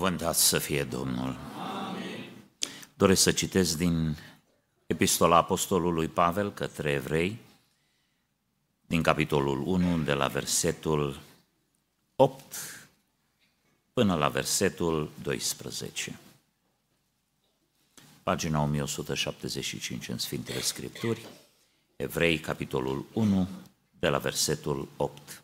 Binecuvântat să fie Domnul. Amin. Doresc să citesc din Epistola Apostolului Pavel către evrei, din capitolul 1, de la versetul 8 până la versetul 12. Pagina 1175 în Sfintele Scripturi, Evrei, capitolul 1, de la versetul 8.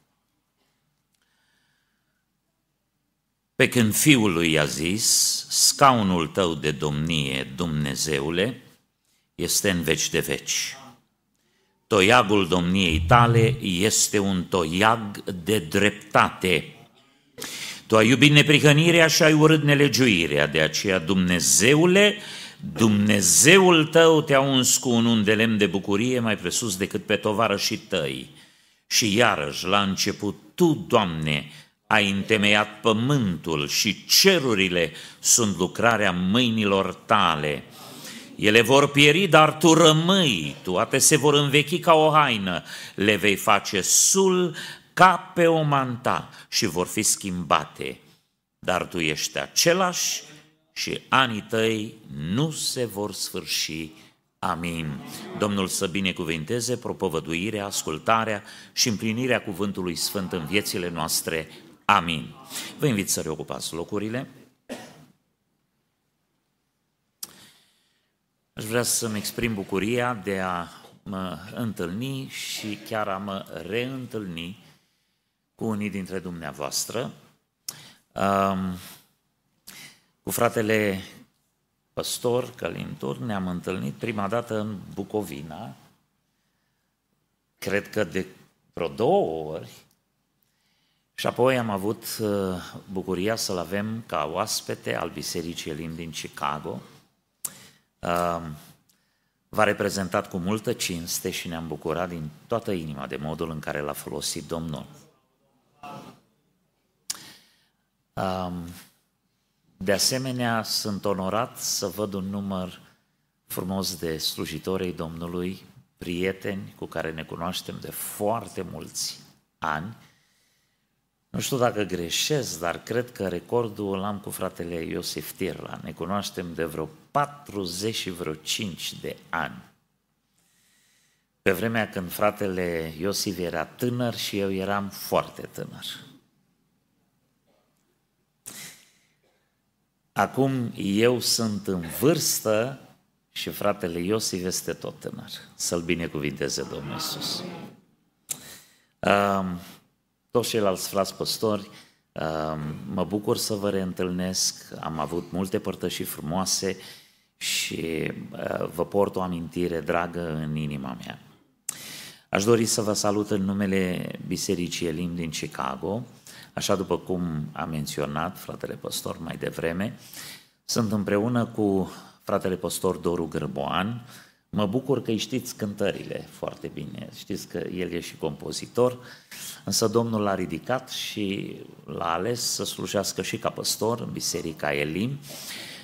Pe când fiul lui i-a zis, scaunul tău de domnie, Dumnezeule, este în veci de veci. Toiagul domniei tale este un toiag de dreptate. Tu ai iubit neprihănirea și ai urât nelegiuirea, de aceea Dumnezeule, Dumnezeul tău te-a uns cu un un de lemn de bucurie mai presus decât pe tovară și tăi. Și iarăși, la început, Tu, Doamne, ai întemeiat pământul și cerurile sunt lucrarea mâinilor tale. Ele vor pieri, dar tu rămâi, toate se vor învechi ca o haină, le vei face sul ca pe o manta și vor fi schimbate. Dar tu ești același și anii tăi nu se vor sfârși. Amin. Domnul să binecuvinteze propovăduirea, ascultarea și împlinirea cuvântului Sfânt în viețile noastre. Amin. Vă invit să reocupați locurile. Aș vrea să-mi exprim bucuria de a mă întâlni și chiar a mă reîntâlni cu unii dintre dumneavoastră. Um, cu fratele păstor Călintur ne-am întâlnit prima dată în Bucovina, cred că de vreo două ori, și apoi am avut uh, bucuria să-l avem ca oaspete al Bisericii Elim din Chicago. Uh, v-a reprezentat cu multă cinste și ne-am bucurat din toată inima de modul în care l-a folosit Domnul. Uh, de asemenea, sunt onorat să văd un număr frumos de slujitorii Domnului, prieteni cu care ne cunoaștem de foarte mulți ani, nu știu dacă greșesc, dar cred că recordul am cu fratele Iosif Tirla. Ne cunoaștem de vreo 40 și vreo 5 de ani. Pe vremea când fratele Iosif era tânăr și eu eram foarte tânăr. Acum eu sunt în vârstă și fratele Iosif este tot tânăr. Să-l binecuvinteze Domnul Iisus. Um, toți ceilalți frați păstori, um, mă bucur să vă reîntâlnesc, am avut multe părtășii frumoase și uh, vă port o amintire dragă în inima mea. Aș dori să vă salut în numele Bisericii Elim din Chicago, așa după cum a menționat fratele păstor mai devreme. Sunt împreună cu fratele păstor Doru Gârboan, Mă bucur că îi știți cântările foarte bine, știți că el e și compozitor, însă Domnul l-a ridicat și l-a ales să slujească și ca păstor în Biserica Elim.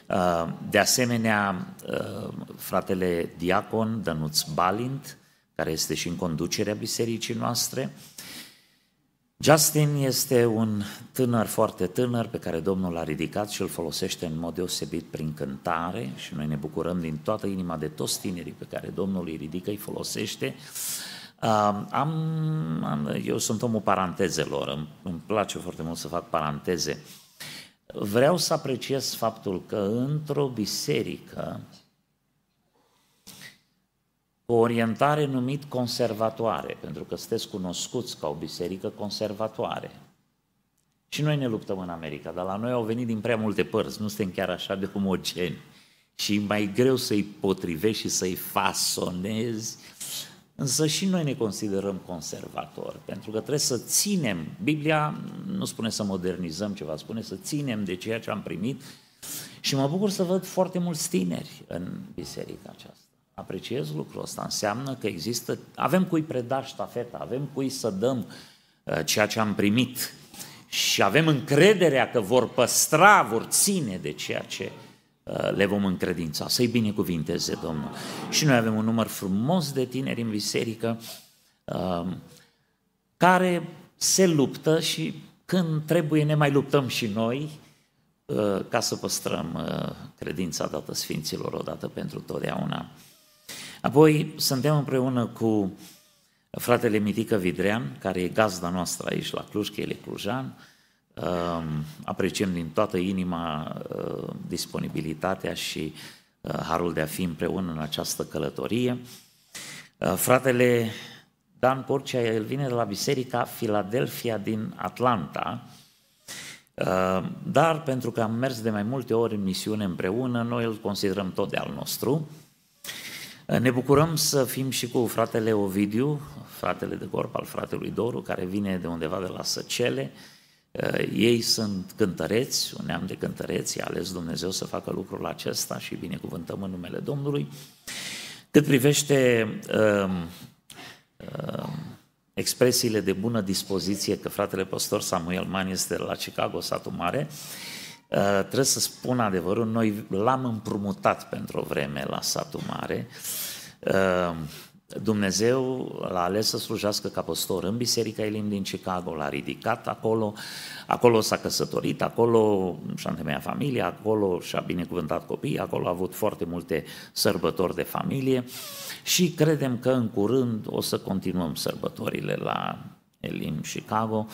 Uh, de asemenea, uh, fratele diacon Dănuț Balint, care este și în conducerea bisericii noastre, Justin este un tânăr foarte tânăr pe care Domnul l-a ridicat și îl folosește în mod deosebit prin cântare și noi ne bucurăm din toată inima de toți tinerii pe care Domnul îi ridică, îi folosește. am, am, eu sunt omul parantezelor, îmi, îmi place foarte mult să fac paranteze. Vreau să apreciez faptul că într-o biserică o orientare numit conservatoare, pentru că sunteți cunoscuți ca o biserică conservatoare. Și noi ne luptăm în America, dar la noi au venit din prea multe părți, nu suntem chiar așa de omogeni. Și e mai greu să-i potrivești și să-i fasonezi, însă și noi ne considerăm conservatori, pentru că trebuie să ținem, Biblia nu spune să modernizăm ceva, spune să ținem de ceea ce am primit și mă bucur să văd foarte mulți tineri în biserica aceasta apreciez lucrul ăsta. Înseamnă că există, avem cui preda ștafeta, avem cui să dăm uh, ceea ce am primit și avem încrederea că vor păstra, vor ține de ceea ce uh, le vom încredința. Să-i binecuvinteze Domnul. Și noi avem un număr frumos de tineri în biserică uh, care se luptă și când trebuie ne mai luptăm și noi ca să păstrăm credința dată Sfinților odată pentru totdeauna. Apoi suntem împreună cu fratele Mitică Vidrean, care e gazda noastră aici la Cluj, că el e clujan. Apreciem din toată inima disponibilitatea și harul de a fi împreună în această călătorie. Fratele Dan Porcea, el vine de la Biserica Philadelphia din Atlanta, dar pentru că am mers de mai multe ori în misiune împreună, noi îl considerăm tot de al nostru. Ne bucurăm să fim și cu fratele Ovidiu, fratele de corp al fratelui Doru, care vine de undeva de la Săcele. Ei sunt cântăreți, un neam de cântăreți, i-a ales Dumnezeu să facă lucrul acesta și binecuvântăm în numele Domnului. Cât privește uh, uh, expresiile de bună dispoziție că fratele pastor Samuel Man este la Chicago, satul mare, uh, trebuie să spun adevărul, noi l-am împrumutat pentru o vreme la satul mare. Uh, Dumnezeu l-a ales să slujească ca păstor în Biserica Elim din Chicago, l-a ridicat acolo, acolo s-a căsătorit, acolo și-a întemeiat familia, acolo și-a binecuvântat copiii, acolo a avut foarte multe sărbători de familie și credem că în curând o să continuăm sărbătorile la Elim Chicago.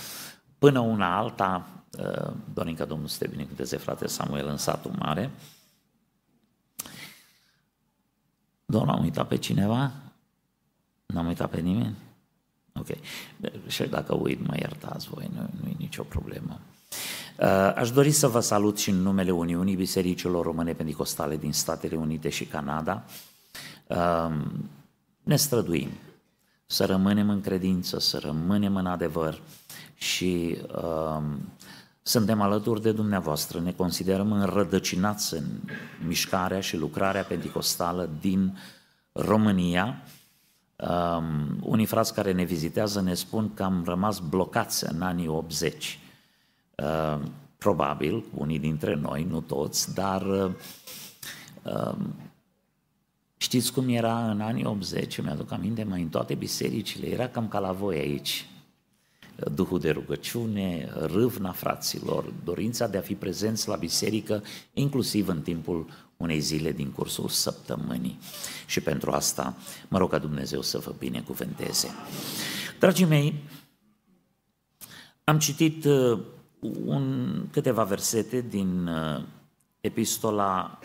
Până una alta, uh, Dorinca Domnul să te binecuvânteze, frate Samuel, în satul mare. Domnul, am uitat pe cineva? N-am uitat pe nimeni? Ok. Și dacă uit, mă iertați voi, nu, nu e nicio problemă. Uh, aș dori să vă salut și în numele Uniunii Bisericilor Române Pentecostale din Statele Unite și Canada. Um, ne străduim să rămânem în credință, să rămânem în adevăr și um, suntem alături de dumneavoastră, ne considerăm înrădăcinați în mișcarea și lucrarea pentecostală din România, Um, unii frați care ne vizitează ne spun că am rămas blocați în anii 80. Uh, probabil, unii dintre noi, nu toți, dar uh, uh, știți cum era în anii 80, mi-aduc aminte, mai în toate bisericile, era cam ca la voi aici. Duhul de rugăciune, râvna fraților, dorința de a fi prezenți la biserică, inclusiv în timpul unei zile din cursul săptămânii. Și pentru asta mă rog ca Dumnezeu să vă binecuvânteze. Dragii mei, am citit uh, un, câteva versete din uh, epistola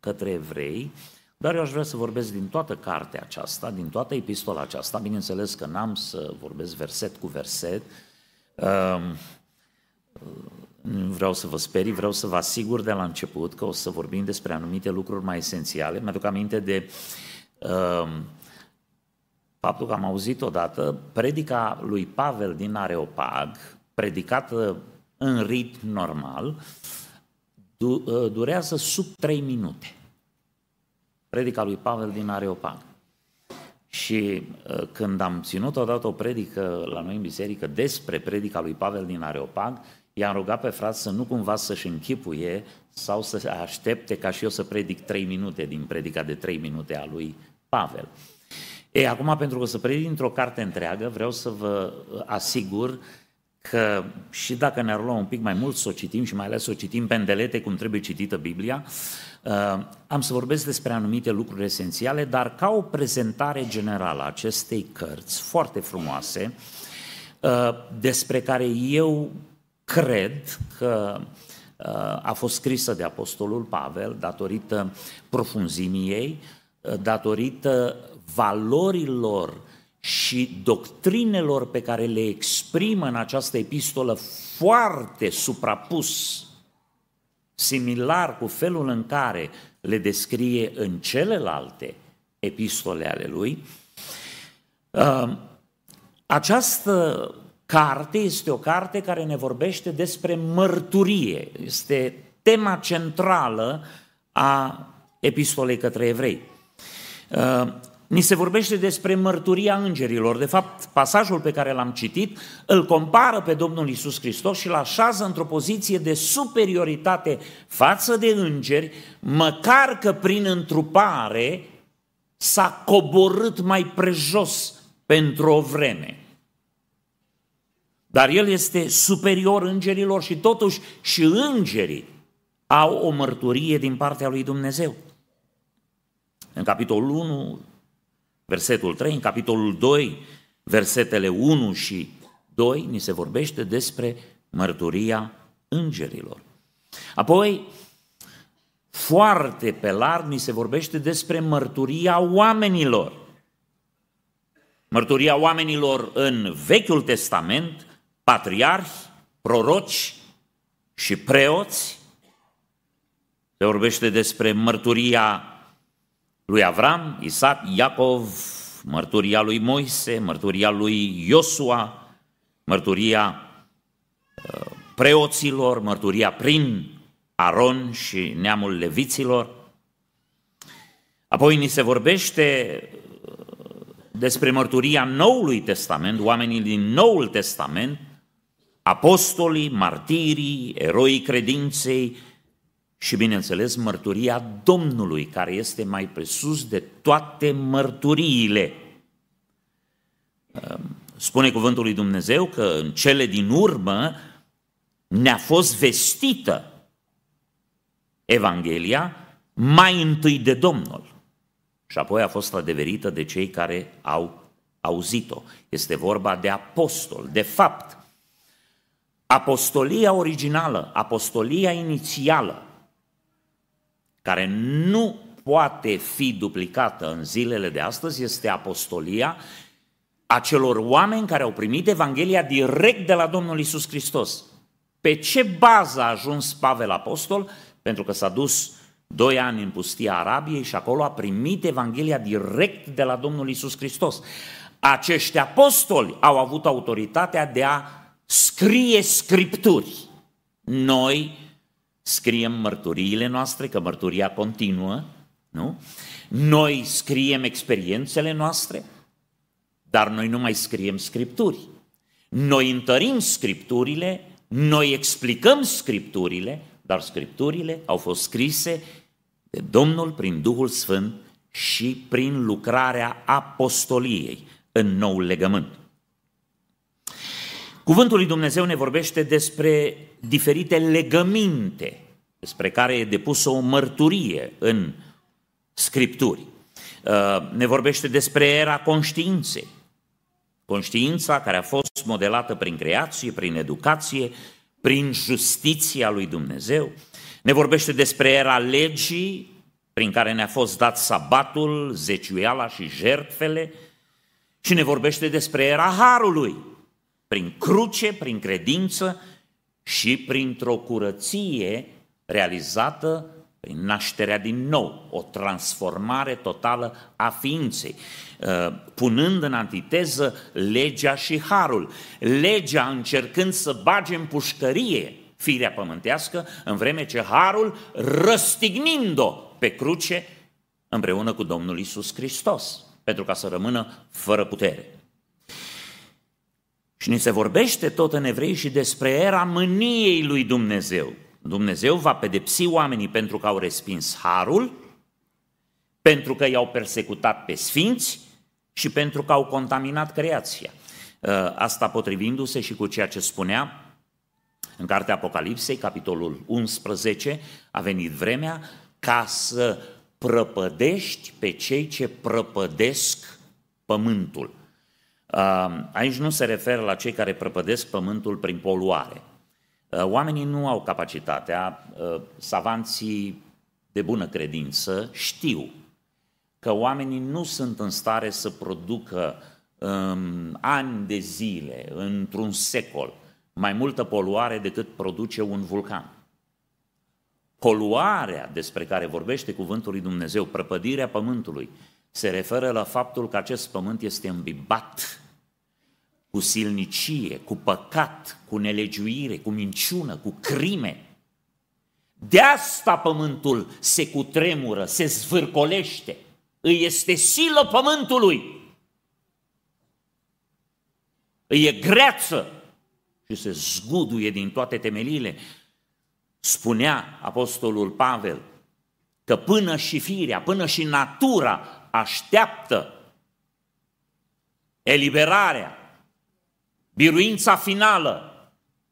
către evrei, dar eu aș vrea să vorbesc din toată cartea aceasta, din toată epistola aceasta, bineînțeles că n-am să vorbesc verset cu verset, uh, nu vreau să vă sperii, vreau să vă asigur de la început că o să vorbim despre anumite lucruri mai esențiale. Mi-aduc aminte de uh, faptul că am auzit odată predica lui Pavel din Areopag, predicată în ritm normal, du- uh, durează sub 3 minute. Predica lui Pavel din Areopag. Și uh, când am ținut odată o predică la noi în biserică despre predica lui Pavel din Areopag, i-am rugat pe frați să nu cumva să-și închipuie sau să aștepte ca și eu să predic trei minute din predica de trei minute a lui Pavel. E, acum, pentru că să predic într-o carte întreagă, vreau să vă asigur că și dacă ne-ar lua un pic mai mult să o citim și mai ales să o citim pe îndelete cum trebuie citită Biblia, uh, am să vorbesc despre anumite lucruri esențiale, dar ca o prezentare generală a acestei cărți foarte frumoase, uh, despre care eu cred că uh, a fost scrisă de Apostolul Pavel datorită profunzimii ei, uh, datorită valorilor și doctrinelor pe care le exprimă în această epistolă foarte suprapus, similar cu felul în care le descrie în celelalte epistole ale lui, uh, această carte este o carte care ne vorbește despre mărturie. Este tema centrală a epistolei către evrei. Uh, ni se vorbește despre mărturia îngerilor. De fapt, pasajul pe care l-am citit îl compară pe Domnul Isus Hristos și îl așează într-o poziție de superioritate față de îngeri, măcar că prin întrupare s-a coborât mai prejos pentru o vreme. Dar el este superior îngerilor și totuși și îngerii au o mărturie din partea lui Dumnezeu. În capitolul 1, versetul 3, în capitolul 2, versetele 1 și 2, ni se vorbește despre mărturia îngerilor. Apoi, foarte pe larg, ni se vorbește despre mărturia oamenilor. Mărturia oamenilor în Vechiul Testament, patriarhi, proroci și preoți. Se vorbește despre mărturia lui Avram, Isaac, Iacov, mărturia lui Moise, mărturia lui Iosua, mărturia uh, preoților, mărturia prin Aron și neamul leviților. Apoi ni se vorbește uh, despre mărturia Noului Testament, oamenii din Noul Testament, apostolii, martirii, eroii credinței și, bineînțeles, mărturia Domnului, care este mai presus de toate mărturiile. Uh, spune cuvântul lui Dumnezeu că în cele din urmă ne-a fost vestită Evanghelia mai întâi de Domnul și apoi a fost adeverită de cei care au auzit-o. Este vorba de apostol. De fapt, apostolia originală, apostolia inițială, care nu poate fi duplicată în zilele de astăzi, este apostolia acelor oameni care au primit Evanghelia direct de la Domnul Isus Hristos. Pe ce bază a ajuns Pavel Apostol? pentru că s-a dus doi ani în pustia Arabiei și acolo a primit Evanghelia direct de la Domnul Isus Hristos. Acești apostoli au avut autoritatea de a scrie scripturi. Noi scriem mărturiile noastre, că mărturia continuă, nu? Noi scriem experiențele noastre, dar noi nu mai scriem scripturi. Noi întărim scripturile, noi explicăm scripturile, dar scripturile au fost scrise de Domnul prin Duhul Sfânt și prin lucrarea apostoliei în noul legământ. Cuvântul lui Dumnezeu ne vorbește despre diferite legăminte despre care e depusă o mărturie în Scripturi. Uh, ne vorbește despre era conștiinței. Conștiința care a fost modelată prin creație, prin educație prin justiția lui Dumnezeu. Ne vorbește despre era legii, prin care ne-a fost dat sabatul, zeciuiala și jertfele, și ne vorbește despre era harului, prin cruce, prin credință și printr-o curăție realizată prin nașterea din nou, o transformare totală a ființei, uh, punând în antiteză legea și harul. Legea încercând să bage în pușcărie firea pământească, în vreme ce harul răstignind-o pe cruce împreună cu Domnul Isus Hristos, pentru ca să rămână fără putere. Și ni se vorbește tot în evrei și despre era mâniei lui Dumnezeu, Dumnezeu va pedepsi oamenii pentru că au respins harul, pentru că i-au persecutat pe sfinți și pentru că au contaminat creația. Ă, asta potrivindu-se și cu ceea ce spunea în cartea Apocalipsei, capitolul 11, a venit vremea ca să prăpădești pe cei ce prăpădesc pământul. Ă, aici nu se referă la cei care prăpădesc pământul prin poluare, Uh, oamenii nu au capacitatea, uh, savanții de bună credință știu că oamenii nu sunt în stare să producă um, ani de zile, într-un secol, mai multă poluare decât produce un vulcan. Poluarea despre care vorbește cuvântul lui Dumnezeu, prăpădirea pământului, se referă la faptul că acest pământ este îmbibat cu silnicie, cu păcat, cu nelegiuire, cu minciună, cu crime. De asta pământul se cutremură, se zvârcolește, îi este silă pământului. Îi e greață și se zguduie din toate temeliile. Spunea apostolul Pavel că până și firea, până și natura așteaptă eliberarea biruința finală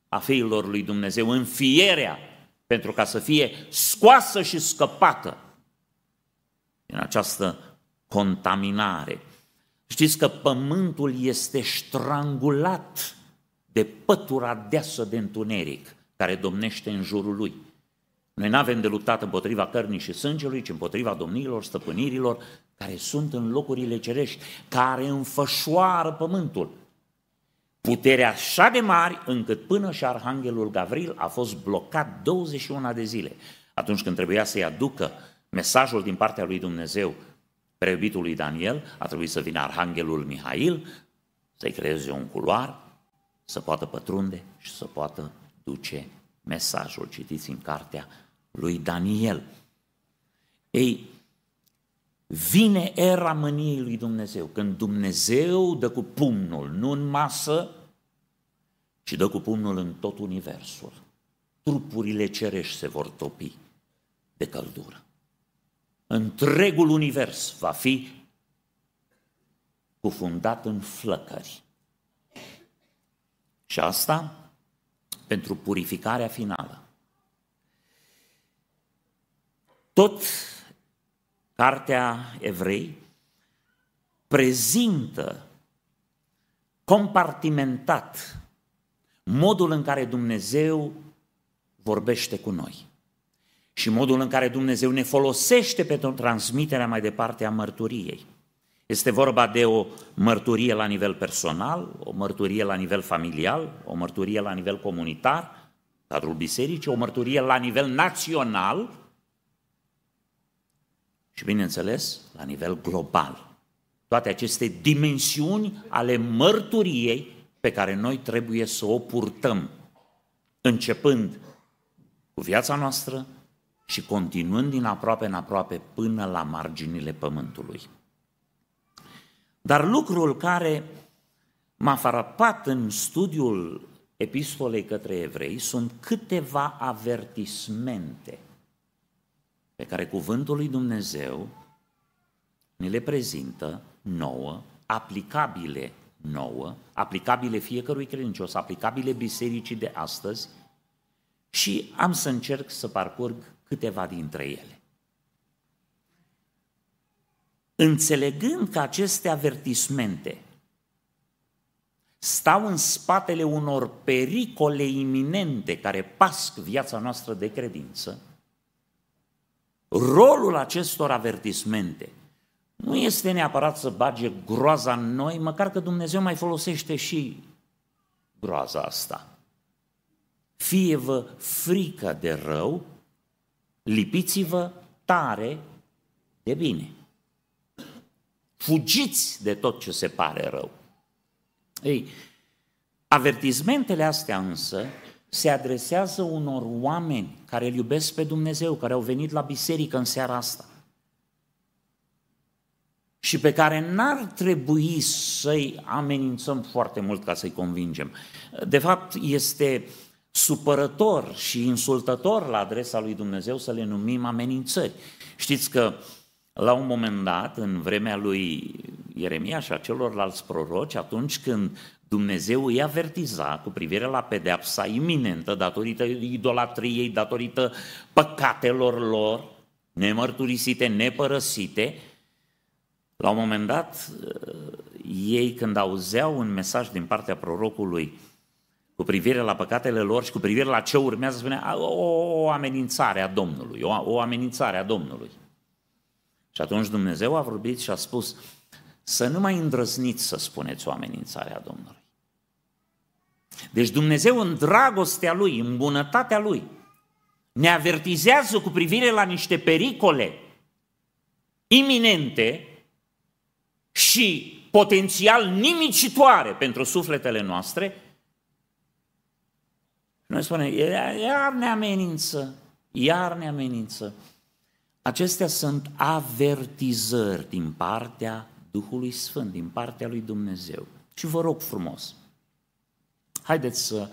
a fiilor lui Dumnezeu, înfierea pentru ca să fie scoasă și scăpată din această contaminare. Știți că pământul este strangulat de pătura deasă de întuneric care domnește în jurul lui. Noi nu avem de luptat împotriva cărnii și sângelui, ci împotriva domniilor, stăpânirilor, care sunt în locurile cerești, care înfășoară pământul. Puterea așa de mari încât până și Arhanghelul Gavril a fost blocat 21 de zile. Atunci când trebuia să-i aducă mesajul din partea lui Dumnezeu preobitului Daniel, a trebuit să vină Arhanghelul Mihail, să-i creeze un culoar, să poată pătrunde și să poată duce mesajul. Citiți în cartea lui Daniel. Ei, vine era mâniei lui Dumnezeu, când Dumnezeu dă cu pumnul, nu în masă, ci dă cu pumnul în tot universul. Trupurile cerești se vor topi de căldură. Întregul univers va fi cufundat în flăcări. Și asta pentru purificarea finală. Tot cartea Evrei prezintă compartimentat modul în care Dumnezeu vorbește cu noi și modul în care Dumnezeu ne folosește pentru transmiterea mai departe a mărturiei. Este vorba de o mărturie la nivel personal, o mărturie la nivel familial, o mărturie la nivel comunitar, cadrul bisericii, o mărturie la nivel național și, bineînțeles, la nivel global. Toate aceste dimensiuni ale mărturiei pe care noi trebuie să o purtăm, începând cu viața noastră și continuând din aproape în aproape până la marginile pământului. Dar lucrul care m-a frapat în studiul epistolei către evrei sunt câteva avertismente pe care cuvântul lui Dumnezeu ne le prezintă nouă, aplicabile nouă, aplicabile fiecărui credincios, aplicabile bisericii de astăzi și am să încerc să parcurg câteva dintre ele. Înțelegând că aceste avertismente stau în spatele unor pericole iminente care pasc viața noastră de credință, rolul acestor avertismente nu este neapărat să bage groaza în noi, măcar că Dumnezeu mai folosește și groaza asta. Fie-vă frică de rău, lipiți-vă tare de bine. Fugiți de tot ce se pare rău. Ei, avertizmentele astea însă se adresează unor oameni care îl iubesc pe Dumnezeu, care au venit la biserică în seara asta și pe care n-ar trebui să-i amenințăm foarte mult ca să-i convingem. De fapt, este supărător și insultător la adresa lui Dumnezeu să le numim amenințări. Știți că la un moment dat, în vremea lui Ieremia și a celorlalți proroci, atunci când Dumnezeu îi avertiza cu privire la pedeapsa iminentă datorită idolatriei, datorită păcatelor lor, nemărturisite, nepărăsite, la un moment dat, ei când auzeau un mesaj din partea prorocului cu privire la păcatele lor și cu privire la ce urmează, spunea o, o amenințare a Domnului, o, o amenințare a Domnului. Și atunci Dumnezeu a vorbit și a spus, să nu mai îndrăzniți să spuneți o amenințare a Domnului. Deci Dumnezeu în dragostea Lui, în bunătatea Lui, ne avertizează cu privire la niște pericole iminente și potențial nimicitoare pentru sufletele noastre, noi spunem, iar ne amenință, iar ne amenință. Acestea sunt avertizări din partea Duhului Sfânt, din partea lui Dumnezeu. Și vă rog frumos, haideți să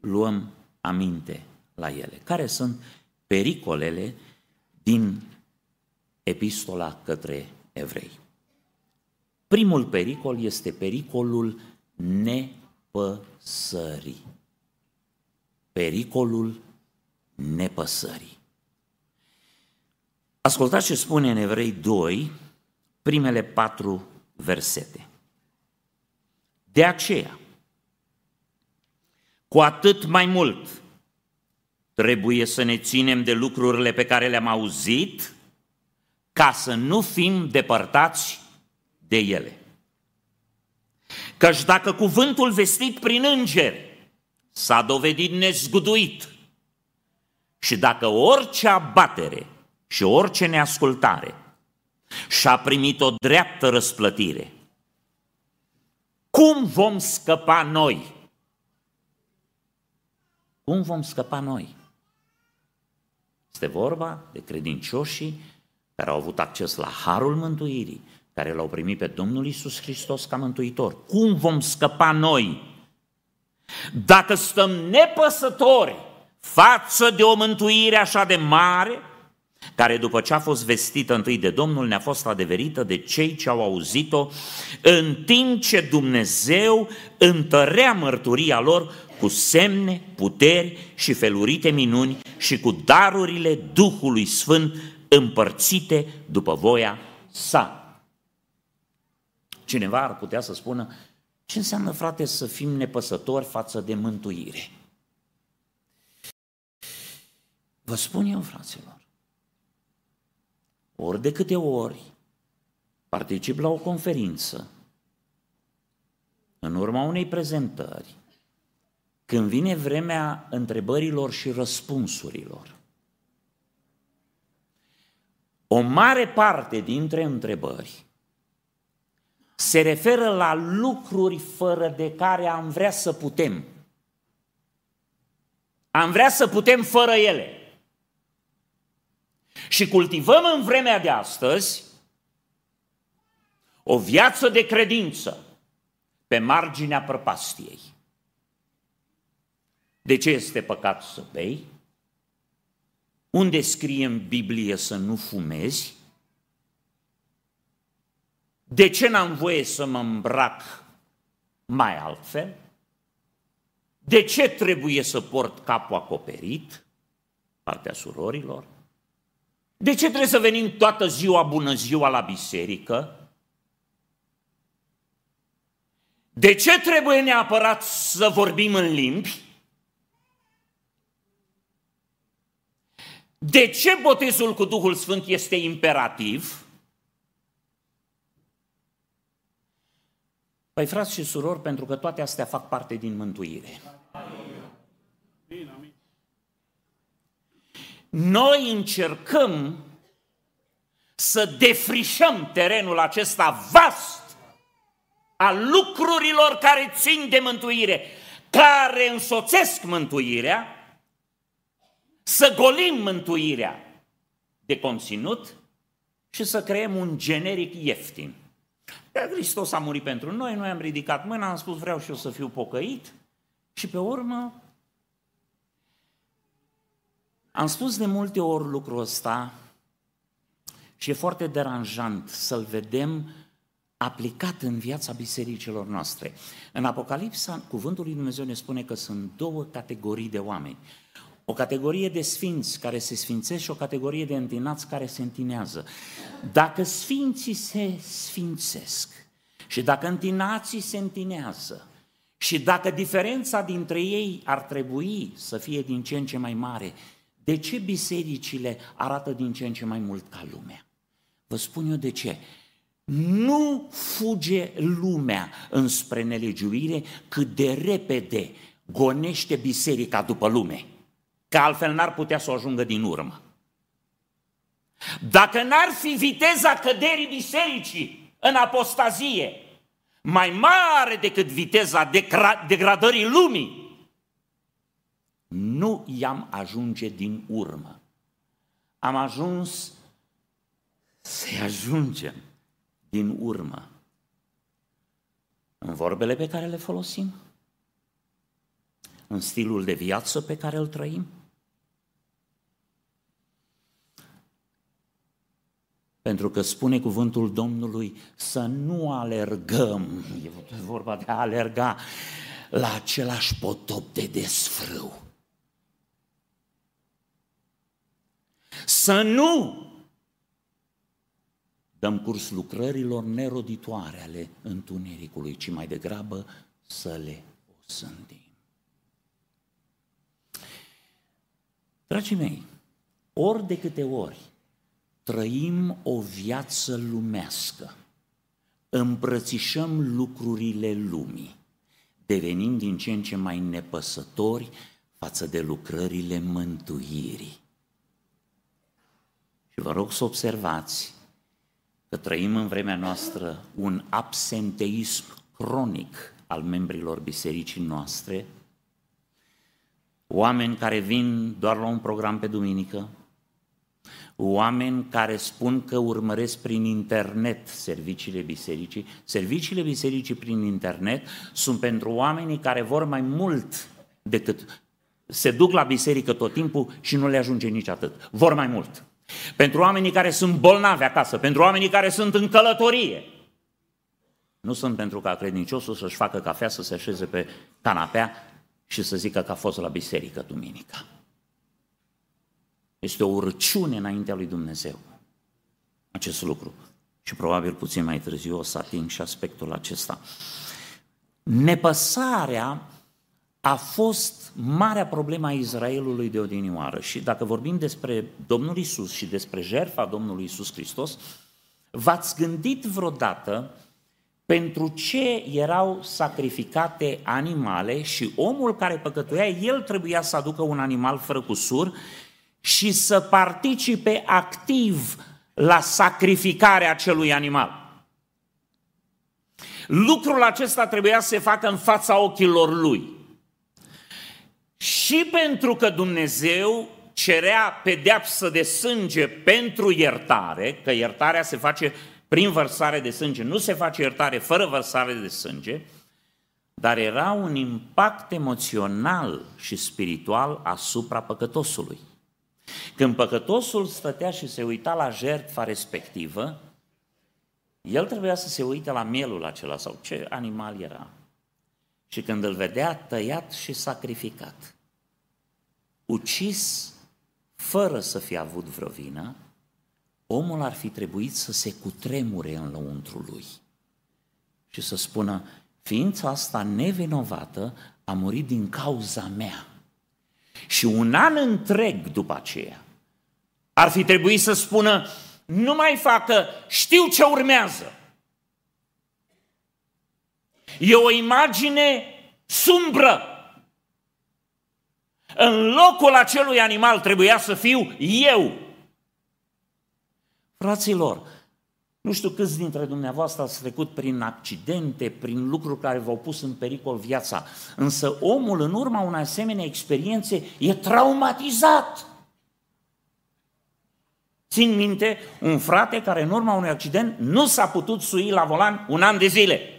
luăm aminte la ele. Care sunt pericolele din epistola către evrei? Primul pericol este pericolul nepăsării. Pericolul nepăsării. Ascultați ce spune în Evrei 2, primele patru versete. De aceea, cu atât mai mult trebuie să ne ținem de lucrurile pe care le-am auzit, ca să nu fim depărtați de ele. Căci dacă cuvântul vestit prin îngeri s-a dovedit nezguduit și dacă orice abatere și orice neascultare și-a primit o dreaptă răsplătire, cum vom scăpa noi? Cum vom scăpa noi? Este vorba de credincioșii care au avut acces la harul mântuirii, care l-au primit pe Domnul Isus Hristos ca mântuitor. Cum vom scăpa noi? Dacă stăm nepăsători față de o mântuire așa de mare, care după ce a fost vestită întâi de Domnul, ne-a fost adeverită de cei ce au auzit-o, în timp ce Dumnezeu întărea mărturia lor cu semne, puteri și felurite minuni și cu darurile Duhului Sfânt împărțite după voia sa. Cineva ar putea să spună, ce înseamnă, frate, să fim nepăsători față de mântuire? Vă spun eu, fraților, ori de câte ori particip la o conferință, în urma unei prezentări, când vine vremea întrebărilor și răspunsurilor, o mare parte dintre întrebări se referă la lucruri fără de care am vrea să putem. Am vrea să putem fără ele. Și cultivăm în vremea de astăzi o viață de credință pe marginea prăpastiei. De ce este păcat să bei? Unde scrie în Biblie să nu fumezi? De ce n-am voie să mă îmbrac mai altfel? De ce trebuie să port capul acoperit? Partea surorilor. De ce trebuie să venim toată ziua bună ziua la biserică? De ce trebuie neapărat să vorbim în limbi? De ce botezul cu Duhul Sfânt este imperativ? Păi frați și surori, pentru că toate astea fac parte din mântuire. Noi încercăm să defrișăm terenul acesta vast al lucrurilor care țin de mântuire, care însoțesc mântuirea, să golim mântuirea de conținut și să creăm un generic ieftin. Că Hristos a murit pentru noi, noi am ridicat mâna, am spus vreau și eu să fiu pocăit și pe urmă am spus de multe ori lucrul ăsta și e foarte deranjant să-l vedem aplicat în viața bisericilor noastre. În Apocalipsa, cuvântul lui Dumnezeu ne spune că sunt două categorii de oameni. O categorie de sfinți care se sfințesc și o categorie de întinați care se întinează. Dacă sfinții se sfințesc și dacă întinații se întinează și dacă diferența dintre ei ar trebui să fie din ce în ce mai mare, de ce bisericile arată din ce în ce mai mult ca lumea? Vă spun eu de ce. Nu fuge lumea înspre nelegiuire cât de repede gonește biserica după lume că altfel n-ar putea să o ajungă din urmă. Dacă n-ar fi viteza căderii bisericii în apostazie mai mare decât viteza degradării lumii, nu i-am ajunge din urmă. Am ajuns să-i ajungem din urmă în vorbele pe care le folosim, în stilul de viață pe care îl trăim, Pentru că spune cuvântul Domnului să nu alergăm, e vorba de a alerga la același potop de desfrâu. Să nu dăm curs lucrărilor neroditoare ale întunericului, ci mai degrabă să le osândim. Dragii mei, ori de câte ori trăim o viață lumească, îmbrățișăm lucrurile lumii, devenind din ce în ce mai nepăsători față de lucrările mântuirii. Și vă rog să observați că trăim în vremea noastră un absenteism cronic al membrilor bisericii noastre, oameni care vin doar la un program pe duminică, oameni care spun că urmăresc prin internet serviciile bisericii. Serviciile bisericii prin internet sunt pentru oamenii care vor mai mult decât se duc la biserică tot timpul și nu le ajunge nici atât. Vor mai mult. Pentru oamenii care sunt bolnavi acasă, pentru oamenii care sunt în călătorie. Nu sunt pentru ca credinciosul să-și facă cafea, să se așeze pe canapea și să zică că a fost la biserică duminica. Este o urciune înaintea lui Dumnezeu acest lucru. Și probabil puțin mai târziu o să ating și aspectul acesta. Nepăsarea a fost marea problemă a Israelului de odinioară și dacă vorbim despre Domnul Isus și despre jertfa Domnului Isus Hristos, v-ați gândit vreodată pentru ce erau sacrificate animale și omul care păcătuia, el trebuia să aducă un animal fără cusur și să participe activ la sacrificarea acelui animal. Lucrul acesta trebuia să se facă în fața ochilor lui. Și pentru că Dumnezeu cerea pedeapsă de sânge pentru iertare, că iertarea se face prin vărsare de sânge, nu se face iertare fără vărsare de sânge, dar era un impact emoțional și spiritual asupra păcătosului. Când păcătosul stătea și se uita la jertfa respectivă, el trebuia să se uite la mielul acela sau ce animal era. Și când îl vedea tăiat și sacrificat, ucis fără să fie avut vreo vină, omul ar fi trebuit să se cutremure în lăuntru lui și să spună, ființa asta nevinovată a murit din cauza mea. Și un an întreg după aceea ar fi trebuit să spună, nu mai facă, știu ce urmează. E o imagine sumbră. În locul acelui animal trebuia să fiu eu. Fraților, nu știu câți dintre dumneavoastră ați trecut prin accidente, prin lucruri care v-au pus în pericol viața, însă omul în urma unei asemenea experiențe e traumatizat. Țin minte un frate care în urma unui accident nu s-a putut sui la volan un an de zile.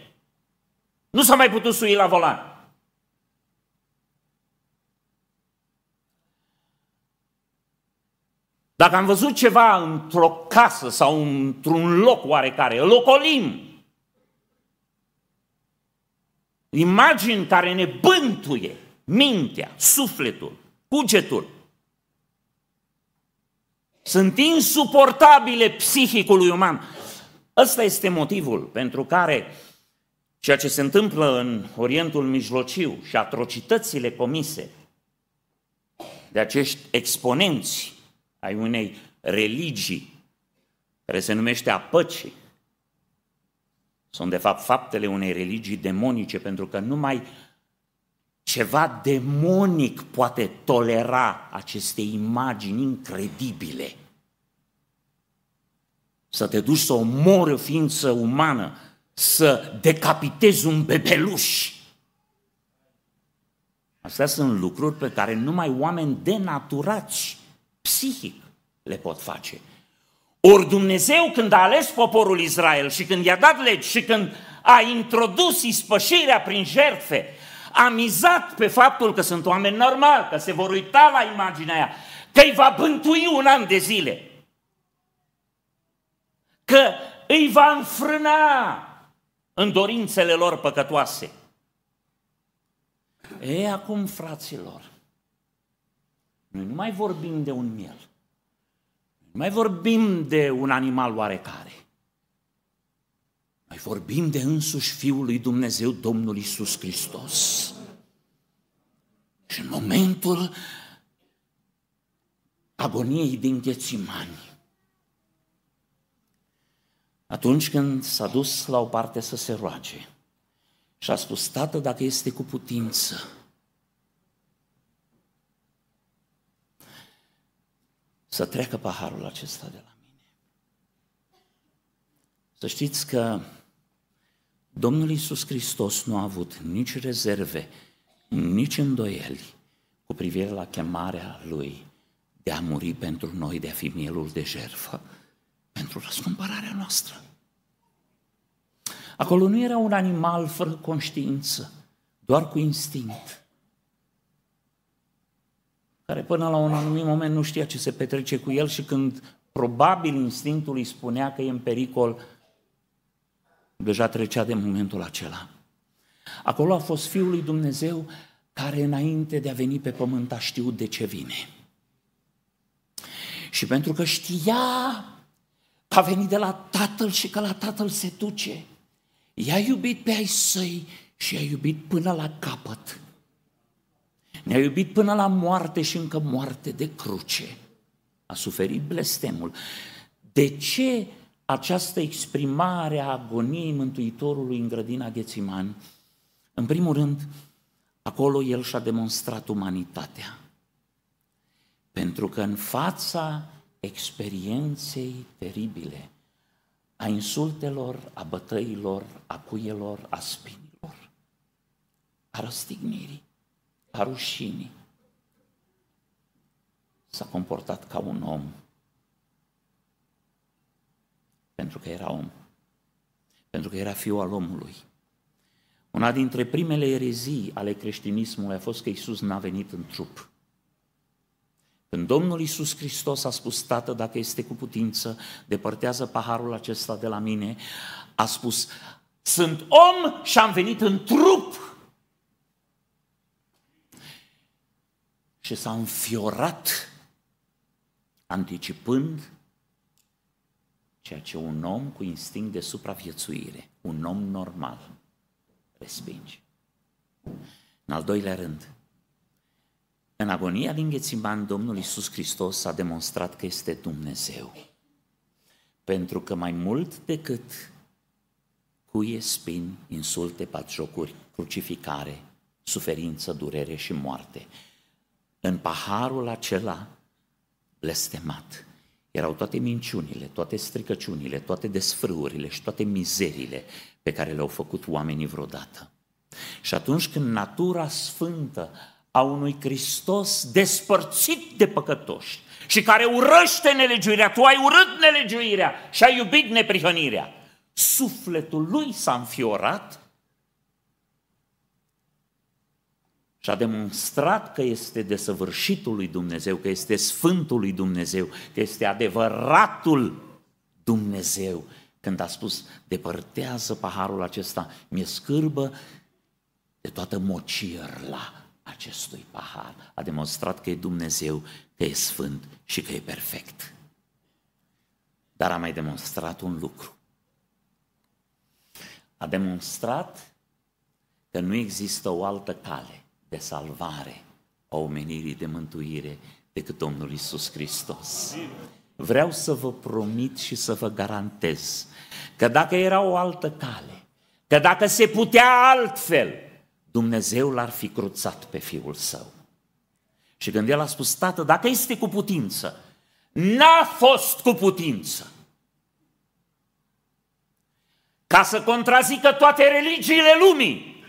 Nu s-a mai putut sui la volan. Dacă am văzut ceva într-o casă sau într-un loc oarecare, îl ocolim. Imagini care ne bântuie mintea, sufletul, cugetul. Sunt insuportabile psihicului uman. Ăsta este motivul pentru care ceea ce se întâmplă în Orientul Mijlociu și atrocitățile comise de acești exponenți ai unei religii care se numește a păcii. Sunt de fapt faptele unei religii demonice, pentru că numai ceva demonic poate tolera aceste imagini incredibile. Să te duci să omori o ființă umană, să decapitezi un bebeluș. Astea sunt lucruri pe care numai oameni denaturați psihic le pot face. Ori Dumnezeu când a ales poporul Israel și când i-a dat legi și când a introdus ispășirea prin jertfe, a mizat pe faptul că sunt oameni normali, că se vor uita la imaginea aia, că îi va bântui un an de zile, că îi va înfrâna în dorințele lor păcătoase. E acum, fraților, noi nu mai vorbim de un miel. mai vorbim de un animal oarecare. Noi vorbim de însuși Fiul lui Dumnezeu, Domnul Isus Hristos. Și în momentul agoniei din Ghețimani, atunci când s-a dus la o parte să se roage și a spus, Tată, dacă este cu putință, să treacă paharul acesta de la mine. Să știți că Domnul Iisus Hristos nu a avut nici rezerve, nici îndoieli cu privire la chemarea Lui de a muri pentru noi, de a fi mielul de jertfă, pentru răscumpărarea noastră. Acolo nu era un animal fără conștiință, doar cu instinct, care până la un anumit moment nu știa ce se petrece cu el și când probabil instinctul îi spunea că e în pericol, deja trecea de momentul acela. Acolo a fost Fiul lui Dumnezeu care înainte de a veni pe pământ a știut de ce vine. Și pentru că știa că a venit de la Tatăl și că la Tatăl se duce, i-a iubit pe ai săi și i-a iubit până la capăt. Ne-a iubit până la moarte și încă moarte de cruce. A suferit blestemul. De ce această exprimare a agoniei Mântuitorului în grădina Ghețiman? În primul rând, acolo el și-a demonstrat umanitatea. Pentru că în fața experienței teribile, a insultelor, a bătăilor, a cuielor, a spinilor, a răstignirii, a rușinii, s-a comportat ca un om, pentru că era om, pentru că era fiul al omului. Una dintre primele erezii ale creștinismului a fost că Isus n-a venit în trup. Când Domnul Isus Hristos a spus, Tată, dacă este cu putință, depărtează paharul acesta de la mine, a spus, sunt om și am venit în trup. Și s-a înfiorat, anticipând ceea ce un om cu instinct de supraviețuire, un om normal, respinge. În al doilea rând, în agonia din Ghețiman, Domnul Iisus Hristos a demonstrat că este Dumnezeu. Pentru că mai mult decât cuie, spini, insulte, patjocuri, crucificare, suferință, durere și moarte, în paharul acela blestemat erau toate minciunile, toate stricăciunile, toate desfrâurile și toate mizerile pe care le-au făcut oamenii vreodată. Și atunci când natura sfântă a unui Hristos despărțit de păcătoși și care urăște nelegiuirea, tu ai urât nelegiuirea și ai iubit neprihănirea, sufletul lui s-a înfiorat și a demonstrat că este desăvârșitul lui Dumnezeu, că este Sfântul lui Dumnezeu, că este adevăratul Dumnezeu. Când a spus, depărtează paharul acesta, mi-e scârbă de toată mocierla acestui pahar. A demonstrat că e Dumnezeu, că e Sfânt și că e perfect. Dar a mai demonstrat un lucru. A demonstrat că nu există o altă cale de salvare a omenirii de mântuire decât Domnul Isus Hristos. Vreau să vă promit și să vă garantez că dacă era o altă cale, că dacă se putea altfel, Dumnezeu l-ar fi cruțat pe Fiul Său. Și când El a spus, Tată, dacă este cu putință, n-a fost cu putință. Ca să contrazică toate religiile lumii,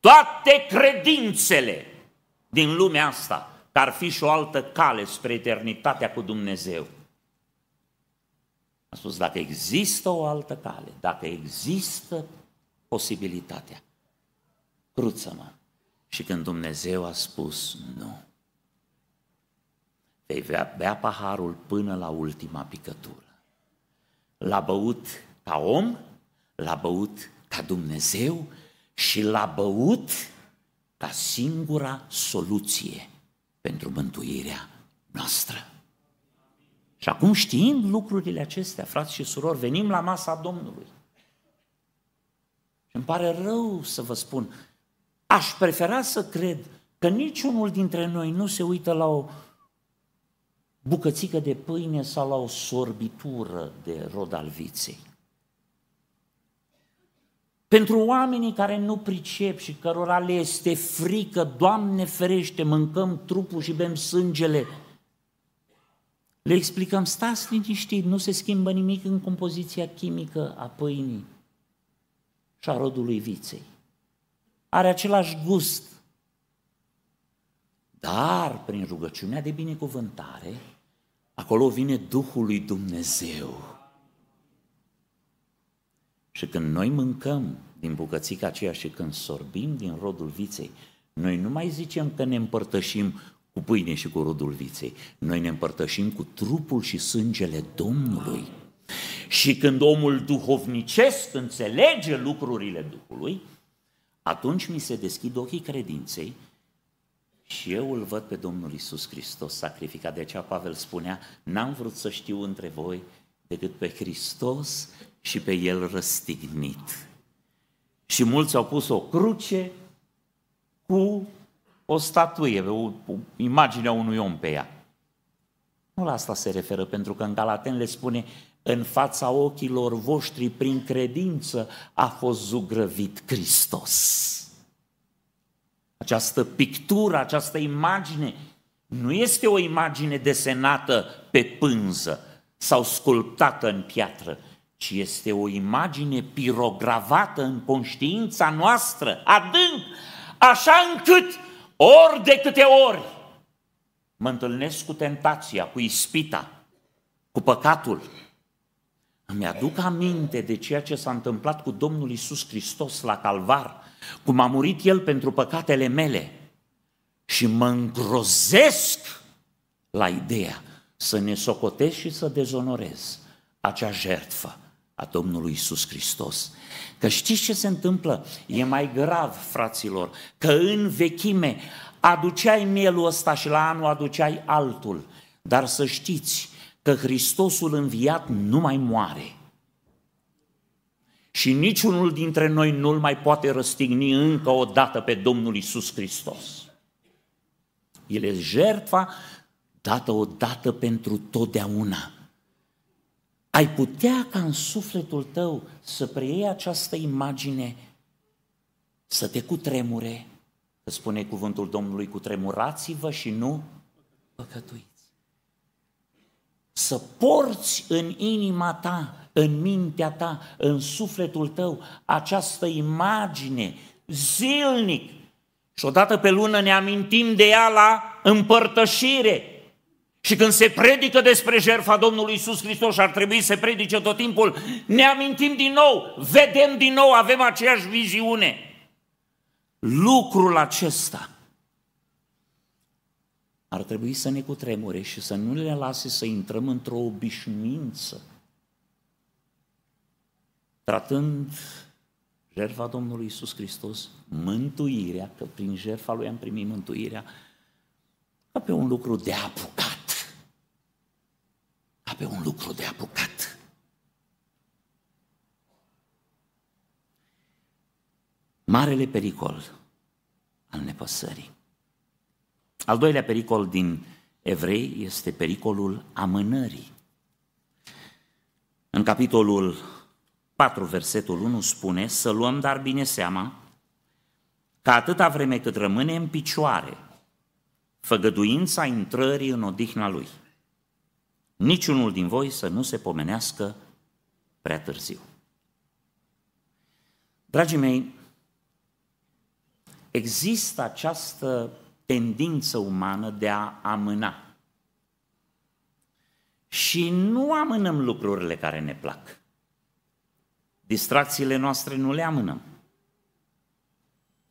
toate credințele din lumea asta, că ar fi și o altă cale spre eternitatea cu Dumnezeu. A spus, dacă există o altă cale, dacă există posibilitatea, cruță-mă. Și când Dumnezeu a spus nu, vei bea, bea paharul până la ultima picătură. L-a băut ca om, l-a băut ca Dumnezeu și l-a băut ca singura soluție pentru mântuirea noastră. Și acum știind lucrurile acestea, frați și surori, venim la masa Domnului. Și îmi pare rău să vă spun, aș prefera să cred că niciunul dintre noi nu se uită la o bucățică de pâine sau la o sorbitură de rod al viței. Pentru oamenii care nu pricep și cărora le este frică, Doamne ferește, mâncăm trupul și bem sângele, le explicăm, stați liniștit, nu se schimbă nimic în compoziția chimică a pâinii și a rodului viței. Are același gust. Dar, prin rugăciunea de binecuvântare, acolo vine Duhul lui Dumnezeu și când noi mâncăm din bucățica aceea și când sorbim din rodul viței, noi nu mai zicem că ne împărtășim cu pâine și cu rodul viței. Noi ne împărtășim cu trupul și sângele Domnului. Și când omul duhovnicesc înțelege lucrurile Duhului, atunci mi se deschid ochii credinței și eu îl văd pe Domnul Isus Hristos sacrificat. De aceea Pavel spunea, n-am vrut să știu între voi decât pe Hristos și pe el răstignit. Și mulți au pus o cruce cu o statuie, o, o imagine a unui om pe ea. Nu la asta se referă, pentru că în Galaten le spune în fața ochilor voștri, prin credință, a fost zugrăvit Hristos. Această pictură, această imagine, nu este o imagine desenată pe pânză sau sculptată în piatră, ci este o imagine pirogravată în conștiința noastră, adânc, așa încât ori de câte ori mă întâlnesc cu tentația, cu ispita, cu păcatul, îmi aduc aminte de ceea ce s-a întâmplat cu Domnul Isus Hristos la Calvar, cum a murit El pentru păcatele mele și mă îngrozesc la ideea să ne socotesc și să dezonorez acea jertfă a Domnului Isus Hristos. Că știți ce se întâmplă? E mai grav, fraților, că în vechime aduceai mielul ăsta și la anul aduceai altul. Dar să știți că Hristosul înviat nu mai moare. Și niciunul dintre noi nu-l mai poate răstigni încă o dată pe Domnul Isus Hristos. El e jertfa dată o dată pentru totdeauna. Ai putea ca în sufletul tău să preiei această imagine, să te cutremure, că spune cuvântul Domnului, cutremurați-vă și nu păcătuiți. Să porți în inima ta, în mintea ta, în sufletul tău această imagine zilnic și odată pe lună ne amintim de ea la împărtășire, și când se predică despre jertfa Domnului Isus Hristos și ar trebui să predice tot timpul, ne amintim din nou, vedem din nou, avem aceeași viziune. Lucrul acesta ar trebui să ne cutremure și să nu le lase să intrăm într-o obișnuință, tratând jertfa Domnului Isus Hristos, mântuirea, că prin jertfa Lui am primit mântuirea, ca pe un lucru de apucat ca pe un lucru de apucat. Marele pericol al nepăsării. Al doilea pericol din evrei este pericolul amânării. În capitolul 4, versetul 1 spune să luăm dar bine seama că atâta vreme cât rămâne în picioare făgăduința intrării în odihna lui – niciunul din voi să nu se pomenească prea târziu. Dragii mei, există această tendință umană de a amâna. Și nu amânăm lucrurile care ne plac. Distracțiile noastre nu le amânăm.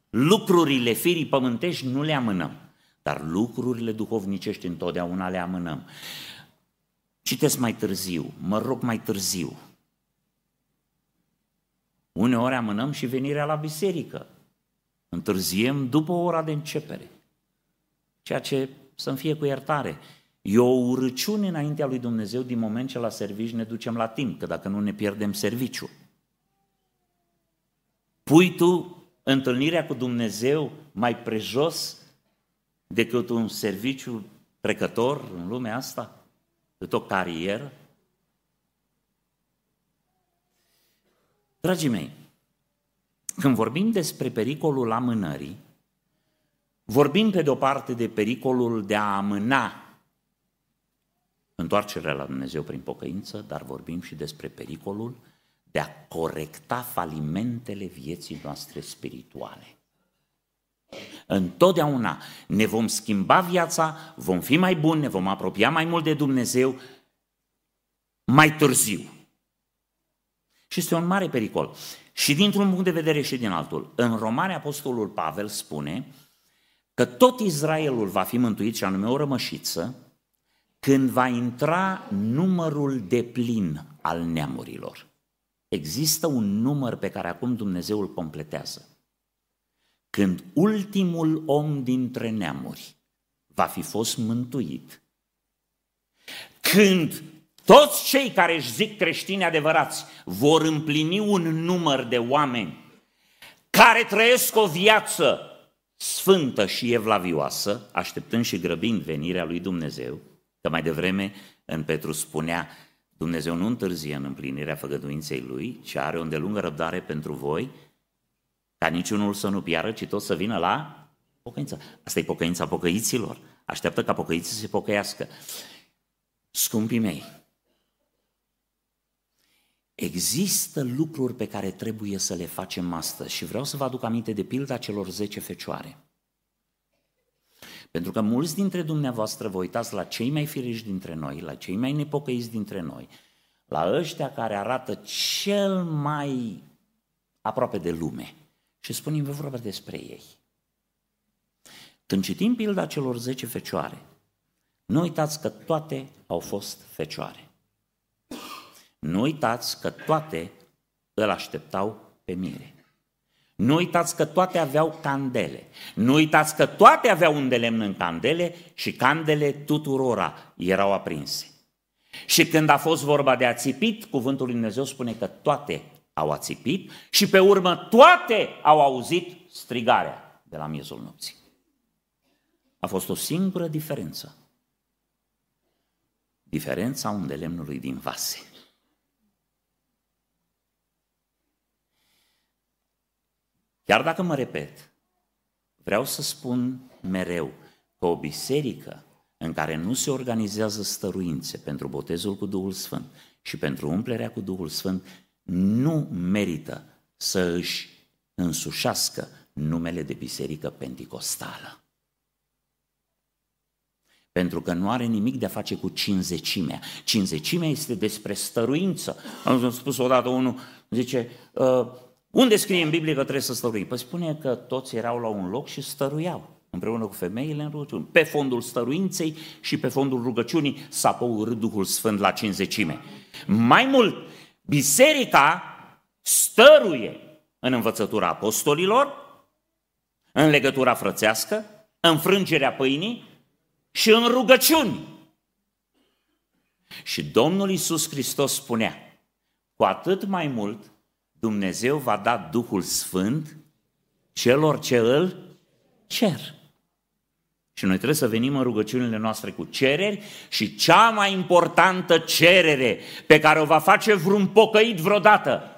Lucrurile firii pământești nu le amânăm, dar lucrurile duhovnicești întotdeauna le amânăm. Citesc mai târziu, mă rog mai târziu. Uneori amânăm și venirea la biserică. Întârziem după ora de începere. Ceea ce, să-mi fie cu iertare, E o urăciune înaintea lui Dumnezeu din moment ce la servici ne ducem la timp, că dacă nu ne pierdem serviciu. Pui tu întâlnirea cu Dumnezeu mai prejos decât un serviciu trecător în lumea asta, decât o carieră? Dragii mei, când vorbim despre pericolul amânării, vorbim pe de-o parte de pericolul de a amâna întoarcerea la Dumnezeu prin pocăință, dar vorbim și despre pericolul de a corecta falimentele vieții noastre spirituale. Întotdeauna ne vom schimba viața, vom fi mai buni, ne vom apropia mai mult de Dumnezeu mai târziu. Și este un mare pericol. Și dintr-un punct de vedere și din altul. În Romane, Apostolul Pavel spune că tot Israelul va fi mântuit și anume o rămășiță când va intra numărul de plin al neamurilor. Există un număr pe care acum Dumnezeu îl completează. Când ultimul om dintre neamuri va fi fost mântuit, când toți cei care își zic creștini adevărați vor împlini un număr de oameni care trăiesc o viață sfântă și evlavioasă, așteptând și grăbind venirea lui Dumnezeu, că mai devreme în Petru spunea, Dumnezeu nu întârzie în împlinirea făgăduinței Lui, ci are o îndelungă răbdare pentru voi, ca niciunul să nu piară, ci tot să vină la pocăință. Asta e pocăința pocăiților. Așteaptă ca pocăiții să se pocăiască. Scumpii mei, există lucruri pe care trebuie să le facem astăzi și vreau să vă aduc aminte de pilda celor 10 fecioare. Pentru că mulți dintre dumneavoastră vă uitați la cei mai firiși dintre noi, la cei mai nepocăiți dintre noi, la ăștia care arată cel mai aproape de lume și spunem vă vorba despre ei. Când citim pilda celor 10 fecioare, nu uitați că toate au fost fecioare. Nu uitați că toate îl așteptau pe mire. Nu uitați că toate aveau candele. Nu uitați că toate aveau un de lemn în candele și candele tuturora erau aprinse. Și când a fost vorba de ațipit, cuvântul lui Dumnezeu spune că toate au ațipit și pe urmă toate au auzit strigarea de la miezul nopții. A fost o singură diferență. Diferența undelemnului din vase. Chiar dacă mă repet, vreau să spun mereu că o biserică în care nu se organizează stăruințe pentru botezul cu Duhul Sfânt și pentru umplerea cu Duhul Sfânt, nu merită să își însușească numele de biserică penticostală. Pentru că nu are nimic de a face cu cinzecimea. Cinzecimea este despre stăruință. Am spus odată unul, zice, uh, unde scrie în Biblie că trebuie să stărui? Păi spune că toți erau la un loc și stăruiau împreună cu femeile în rugăciune. Pe fondul stăruinței și pe fondul rugăciunii s-a păurât Duhul Sfânt la cinzecime. Mai mult, biserica stăruie în învățătura apostolilor, în legătura frățească, în frângerea pâinii și în rugăciuni. Și Domnul Iisus Hristos spunea, cu atât mai mult Dumnezeu va da Duhul Sfânt celor ce îl cer. Și noi trebuie să venim în rugăciunile noastre cu cereri și cea mai importantă cerere pe care o va face vreun pocăit vreodată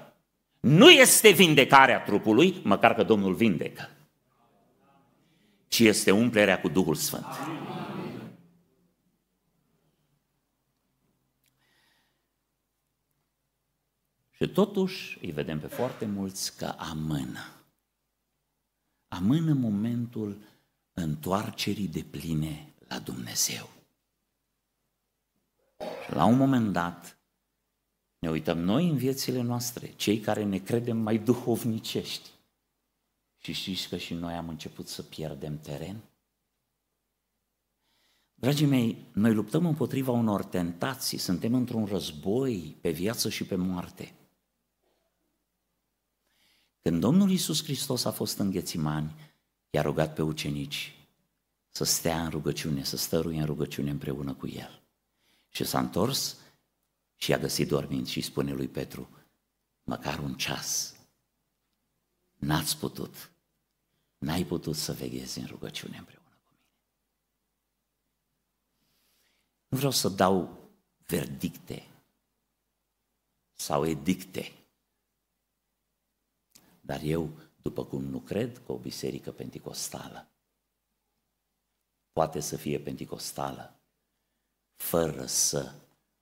nu este vindecarea trupului, măcar că Domnul vindecă, ci este umplerea cu Duhul Sfânt. Și totuși îi vedem pe foarte mulți că amână. Amână momentul întoarcerii de pline la Dumnezeu. Și la un moment dat ne uităm noi în viețile noastre, cei care ne credem mai duhovnicești. Și știți că și noi am început să pierdem teren? Dragii mei, noi luptăm împotriva unor tentații, suntem într-un război pe viață și pe moarte. Când Domnul Iisus Hristos a fost în Ghețimani, i-a rugat pe ucenici să stea în rugăciune, să stăruie în rugăciune împreună cu el. Și s-a întors și a găsit dormind și spune lui Petru, măcar un ceas, n-ați putut, n-ai putut să veghezi în rugăciune împreună cu mine. Nu vreau să dau verdicte sau edicte, dar eu, după cum nu cred că o biserică penticostală poate să fie penticostală fără să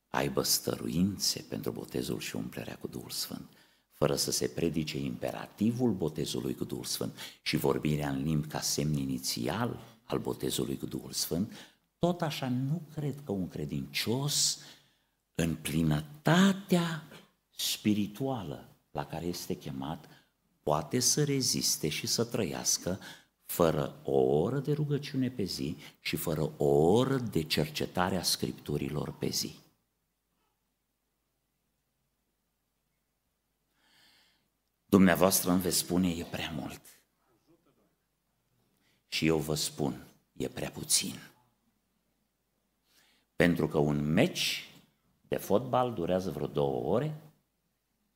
aibă stăruințe pentru botezul și umplerea cu Duhul Sfânt, fără să se predice imperativul botezului cu Duhul Sfânt și vorbirea în limbi ca semn inițial al botezului cu Duhul Sfânt, tot așa nu cred că un credincios în plinătatea spirituală la care este chemat poate să reziste și să trăiască fără o oră de rugăciune pe zi și fără o oră de cercetare a scripturilor pe zi. Dumneavoastră îmi veți spune, e prea mult. Și eu vă spun, e prea puțin. Pentru că un meci de fotbal durează vreo două ore,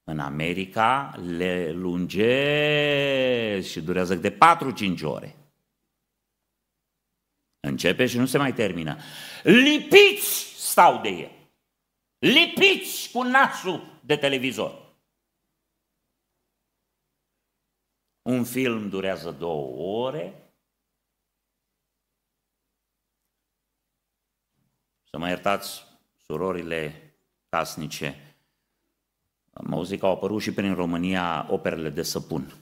în America le lunge și durează de 4-5 ore. Începe și nu se mai termină. Lipiți stau de el. Lipiți cu nasul de televizor. Un film durează două ore. Să mă iertați, surorile casnice, am auzit că au apărut și prin România operele de săpun.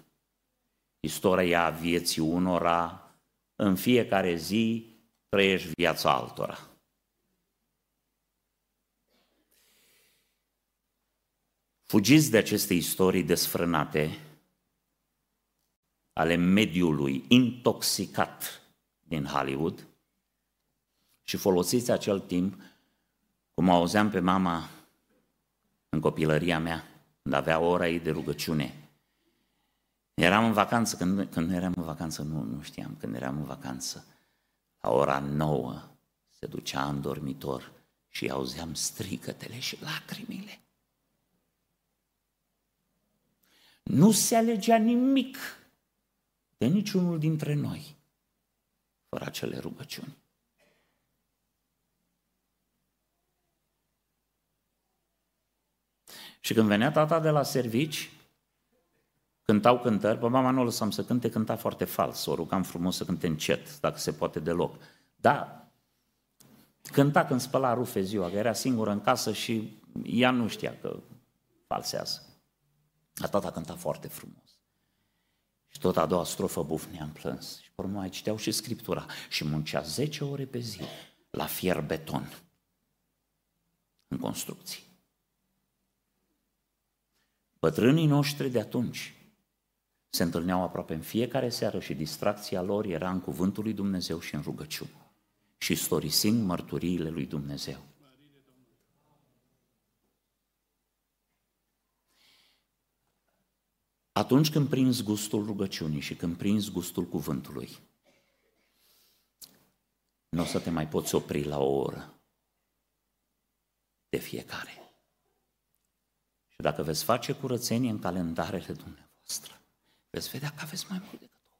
Istoria vieții unora, în fiecare zi trăiești viața altora. Fugiți de aceste istorii desfrânate ale mediului intoxicat din Hollywood și folosiți acel timp, cum auzeam pe mama în copilăria mea, când avea ora ei de rugăciune. Eram în vacanță, când, când eram în vacanță, nu, nu știam, când eram în vacanță, la ora nouă se ducea în dormitor și auzeam strigătele și lacrimile. Nu se alegea nimic de niciunul dintre noi fără acele rugăciuni. Și când venea tata de la servici, cântau cântări, pe mama nu o lăsam să cânte, cânta foarte fals, o rugam frumos să cânte încet, dacă se poate deloc. Da, cânta când spăla rufe ziua, că era singură în casă și ea nu știa că falsează. A tata cânta foarte frumos. Și tot a doua strofă bufnea în plâns. Și pe urmă mai citeau și Scriptura. Și muncea 10 ore pe zi la fier beton în construcții. Bătrânii noștri de atunci se întâlneau aproape în fiecare seară și distracția lor era în cuvântul lui Dumnezeu și în rugăciune și istorisind mărturiile lui Dumnezeu. Atunci când prinzi gustul rugăciunii și când prinzi gustul cuvântului, nu o să te mai poți opri la o oră de fiecare. Și dacă veți face curățenie în calendarele dumneavoastră, veți vedea că aveți mai mult decât o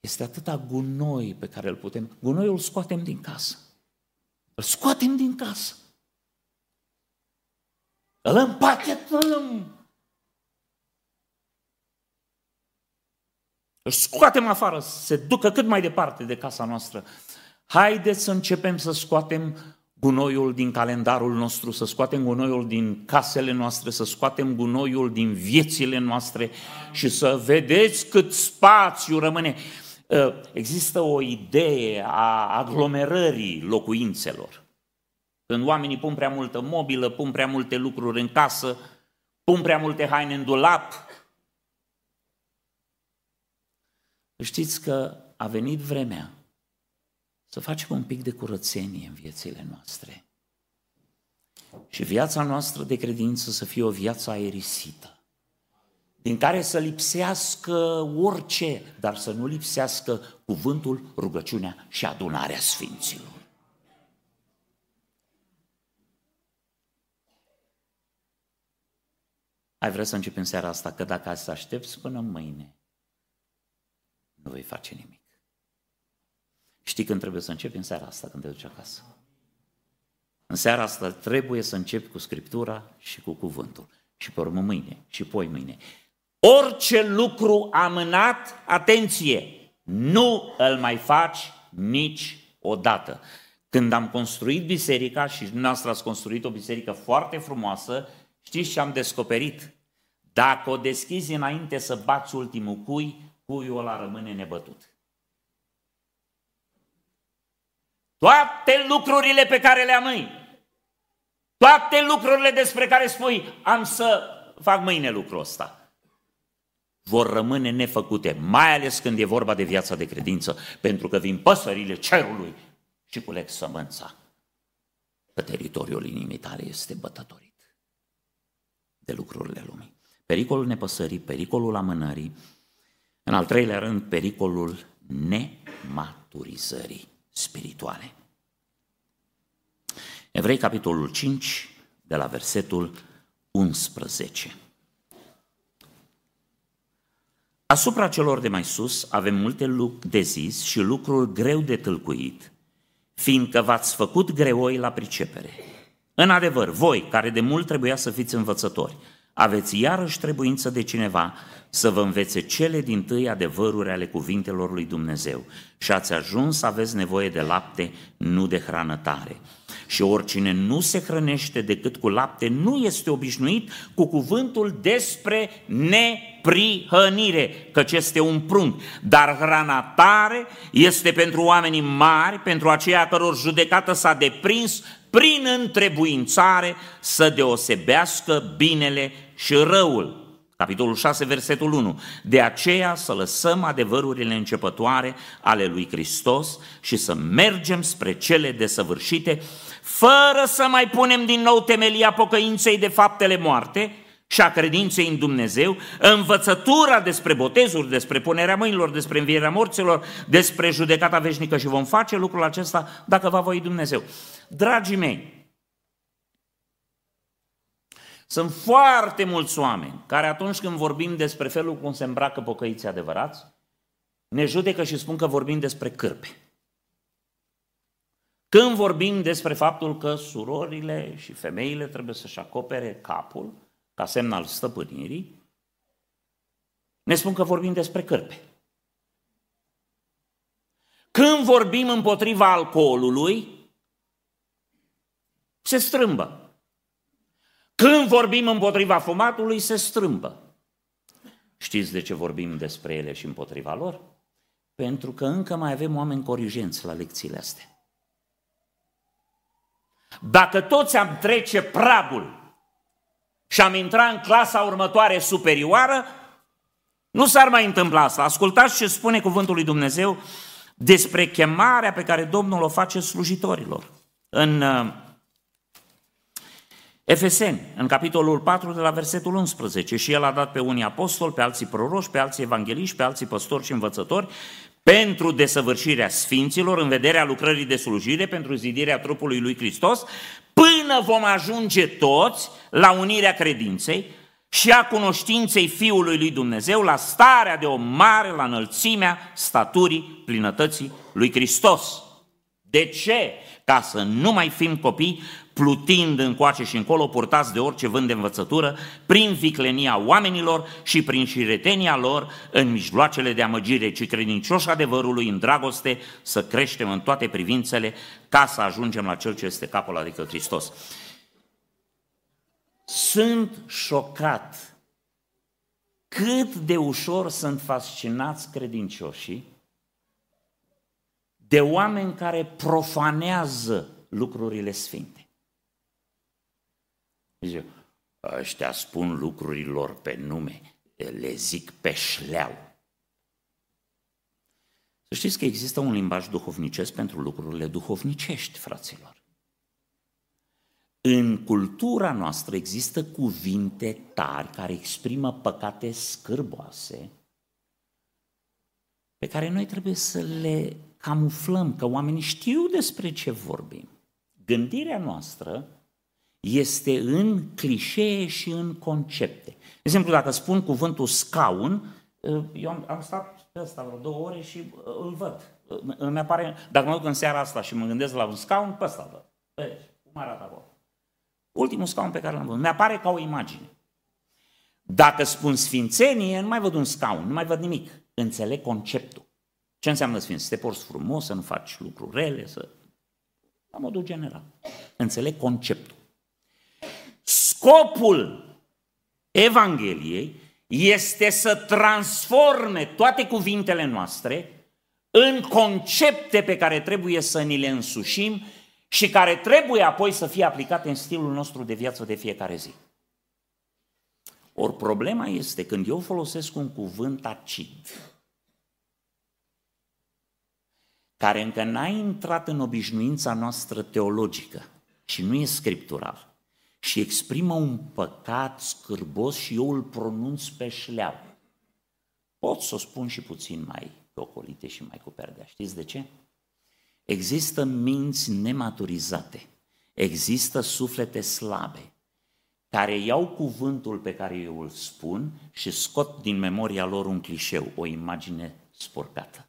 Este atâta gunoi pe care îl putem... Gunoiul îl scoatem din casă. Îl scoatem din casă. Îl împachetăm. Îl scoatem afară, să se ducă cât mai departe de casa noastră. Haideți să începem să scoatem gunoiul din calendarul nostru, să scoatem gunoiul din casele noastre, să scoatem gunoiul din viețile noastre și să vedeți cât spațiu rămâne. Ă, există o idee a aglomerării locuințelor. Când oamenii pun prea multă mobilă, pun prea multe lucruri în casă, pun prea multe haine în dulap. Știți că a venit vremea să facem un pic de curățenie în viețile noastre. Și viața noastră de credință să fie o viață aerisită, din care să lipsească orice, dar să nu lipsească cuvântul, rugăciunea și adunarea sfinților. Ai vrea să începem seara asta că dacă să aștepți până mâine, nu vei face nimic. Știi când trebuie să începi? În seara asta, când te duci acasă. În seara asta trebuie să începi cu Scriptura și cu cuvântul. Și pe urmă mâine, și poi mâine. Orice lucru amânat, atenție, nu îl mai faci nici odată. Când am construit biserica și dumneavoastră ați construit o biserică foarte frumoasă, știți ce am descoperit? Dacă o deschizi înainte să bați ultimul cui, cuiul ăla rămâne nebătut. Toate lucrurile pe care le amâi, toate lucrurile despre care spui, am să fac mâine lucrul ăsta, vor rămâne nefăcute, mai ales când e vorba de viața de credință, pentru că vin păsările cerului și culeg sămânța. Că teritoriul inimii tale este bătătorit de lucrurile lumii. Pericolul nepăsării, pericolul amânării, în al treilea rând, pericolul nematurizării spirituale. Evrei, capitolul 5, de la versetul 11. Asupra celor de mai sus avem multe lucruri de zis și lucruri greu de tâlcuit, fiindcă v-ați făcut greoi la pricepere. În adevăr, voi, care de mult trebuia să fiți învățători, aveți iarăși trebuință de cineva să vă învețe cele din tâi adevăruri ale cuvintelor lui Dumnezeu și ați ajuns să aveți nevoie de lapte, nu de hrană tare. Și oricine nu se hrănește decât cu lapte nu este obișnuit cu cuvântul despre neprihănire, căci este un prunc. Dar hrana tare este pentru oamenii mari, pentru aceia căror judecată s-a deprins prin întrebuințare să deosebească binele și răul. Capitolul 6, versetul 1. De aceea să lăsăm adevărurile începătoare ale lui Hristos și să mergem spre cele desăvârșite, fără să mai punem din nou temelia pocăinței de faptele moarte și a credinței în Dumnezeu, învățătura despre botezuri, despre punerea mâinilor, despre învierea morților, despre judecata veșnică și vom face lucrul acesta dacă va voi Dumnezeu. Dragii mei, sunt foarte mulți oameni care atunci când vorbim despre felul cum se îmbracă pocăiții adevărați, ne judecă și spun că vorbim despre cârpe. Când vorbim despre faptul că surorile și femeile trebuie să-și acopere capul ca semn al stăpânirii, ne spun că vorbim despre cârpe. Când vorbim împotriva alcoolului, se strâmbă. Când vorbim împotriva fumatului, se strâmbă. Știți de ce vorbim despre ele și împotriva lor? Pentru că încă mai avem oameni corigenți la lecțiile astea. Dacă toți am trece pragul și am intrat în clasa următoare superioară, nu s-ar mai întâmpla asta. Ascultați ce spune cuvântul lui Dumnezeu despre chemarea pe care Domnul o face slujitorilor. În uh, Efeseni, în capitolul 4, de la versetul 11, și el a dat pe unii apostoli, pe alții proroși, pe alții evangeliști, pe alții păstori și învățători, pentru desăvârșirea sfinților, în vederea lucrării de slujire, pentru zidirea trupului lui Hristos, până vom ajunge toți la unirea credinței și a cunoștinței Fiului lui Dumnezeu, la starea de o mare, la înălțimea staturii plinătății lui Hristos. De ce? Ca să nu mai fim copii plutind încoace și încolo, purtați de orice vânt de învățătură, prin viclenia oamenilor și prin șiretenia lor în mijloacele de amăgire, ci credincioși adevărului în dragoste să creștem în toate privințele ca să ajungem la Cel ce este capul, adică Hristos. Sunt șocat cât de ușor sunt fascinați credincioșii de oameni care profanează lucrurile sfinte. Zice, ăștia spun lucrurilor pe nume, le zic pe șleau. Să știți că există un limbaj duhovnicesc pentru lucrurile duhovnicești, fraților. În cultura noastră există cuvinte tari care exprimă păcate scârboase pe care noi trebuie să le camuflăm, că oamenii știu despre ce vorbim. Gândirea noastră este în clișee și în concepte. De exemplu, dacă spun cuvântul scaun, eu am, am stat pe ăsta vreo două ore și îl văd. Îmi apare, dacă mă duc în seara asta și mă gândesc la un scaun, pe ăsta văd. Pe, cum arată acolo? Ultimul scaun pe care l-am văzut. Mi-apare ca o imagine. Dacă spun sfințenie, nu mai văd un scaun, nu mai văd nimic. Înțeleg conceptul. Ce înseamnă sfinț? Să te porți frumos, să nu faci lucruri rele, să... La modul general. Înțeleg conceptul. Scopul Evangheliei este să transforme toate cuvintele noastre în concepte pe care trebuie să ni le însușim și care trebuie apoi să fie aplicate în stilul nostru de viață de fiecare zi. Ori problema este când eu folosesc un cuvânt acid, care încă n-a intrat în obișnuința noastră teologică și nu e scriptural, și exprimă un păcat scârbos și eu îl pronunț pe șleau. Pot să o spun și puțin mai ocolite și mai cu perdea. Știți de ce? Există minți nematurizate, există suflete slabe, care iau cuvântul pe care eu îl spun și scot din memoria lor un clișeu, o imagine spurcată.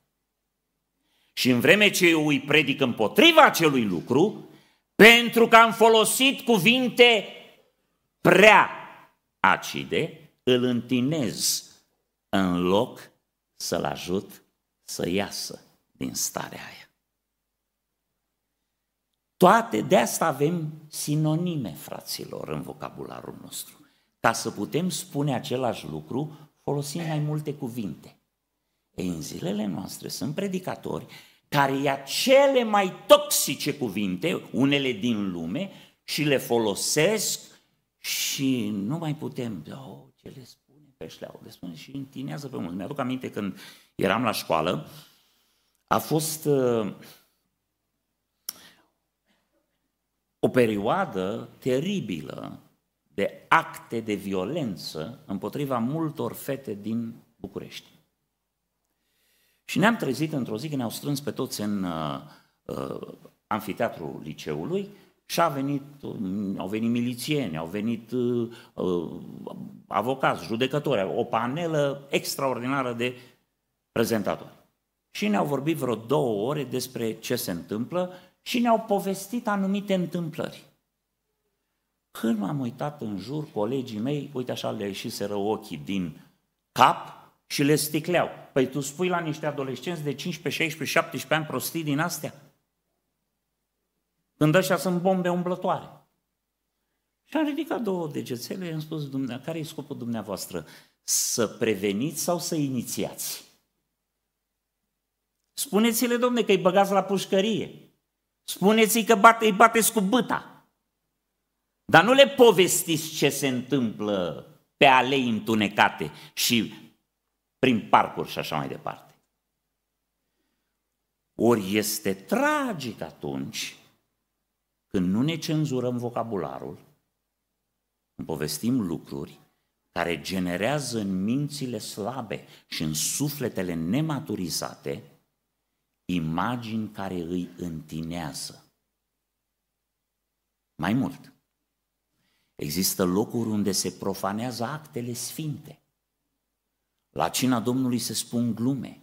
Și în vreme ce eu îi predic împotriva acelui lucru, pentru că am folosit cuvinte prea acide, îl întinez în loc să-l ajut să iasă din starea aia. Toate, de asta avem sinonime, fraților, în vocabularul nostru. Ca să putem spune același lucru, folosim mai multe cuvinte. Ei, în zilele noastre sunt predicatori care ia cele mai toxice cuvinte, unele din lume, și le folosesc și nu mai putem, oh, ce le spune pe șleau, le spune și întinează pe mulți. Mi-aduc aminte când eram la școală, a fost uh, o perioadă teribilă de acte de violență împotriva multor fete din București. Și ne-am trezit într-o zi când ne-au strâns pe toți în uh, uh, amfiteatrul liceului și a venit, uh, au venit milițieni, au venit uh, uh, avocați, judecători, o panelă extraordinară de prezentatori. Și ne-au vorbit vreo două ore despre ce se întâmplă și ne-au povestit anumite întâmplări. Când m-am uitat în jur, colegii mei, uite așa le ieșiseră ochii din cap și le sticleau. Păi tu spui la niște adolescenți de 15, 16, 17 ani prostii din astea? Când ăștia sunt bombe umblătoare. Și am ridicat două degețele și am spus, care e scopul dumneavoastră? Să preveniți sau să inițiați? Spuneți-le, domne, că îi băgați la pușcărie. Spuneți-i că bate, îi bateți cu băta. Dar nu le povestiți ce se întâmplă pe alei întunecate și prin parcuri și așa mai departe. Ori este tragic atunci când nu ne cenzurăm vocabularul, când povestim lucruri care generează în mințile slabe și în sufletele nematurizate imagini care îi întinează. Mai mult, există locuri unde se profanează actele sfinte. La cina Domnului se spun glume.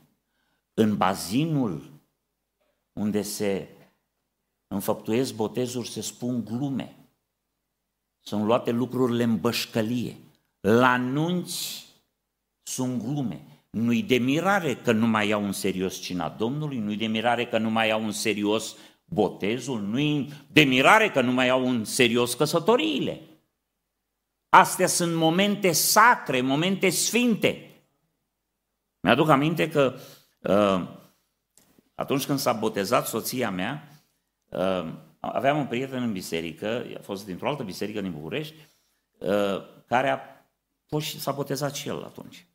În bazinul unde se înfăptuiesc botezuri se spun glume. Sunt luate lucrurile în bășcălie. La nunți sunt glume. Nu-i de mirare că nu mai iau în serios cina Domnului, nu-i de mirare că nu mai iau în serios botezul, nu-i de mirare că nu mai iau în serios căsătoriile. Astea sunt momente sacre, momente sfinte. Mi-aduc aminte că uh, atunci când s-a botezat soția mea, uh, aveam un prieten în biserică, a fost dintr-o altă biserică din București, uh, care a fost și s-a botezat și el atunci.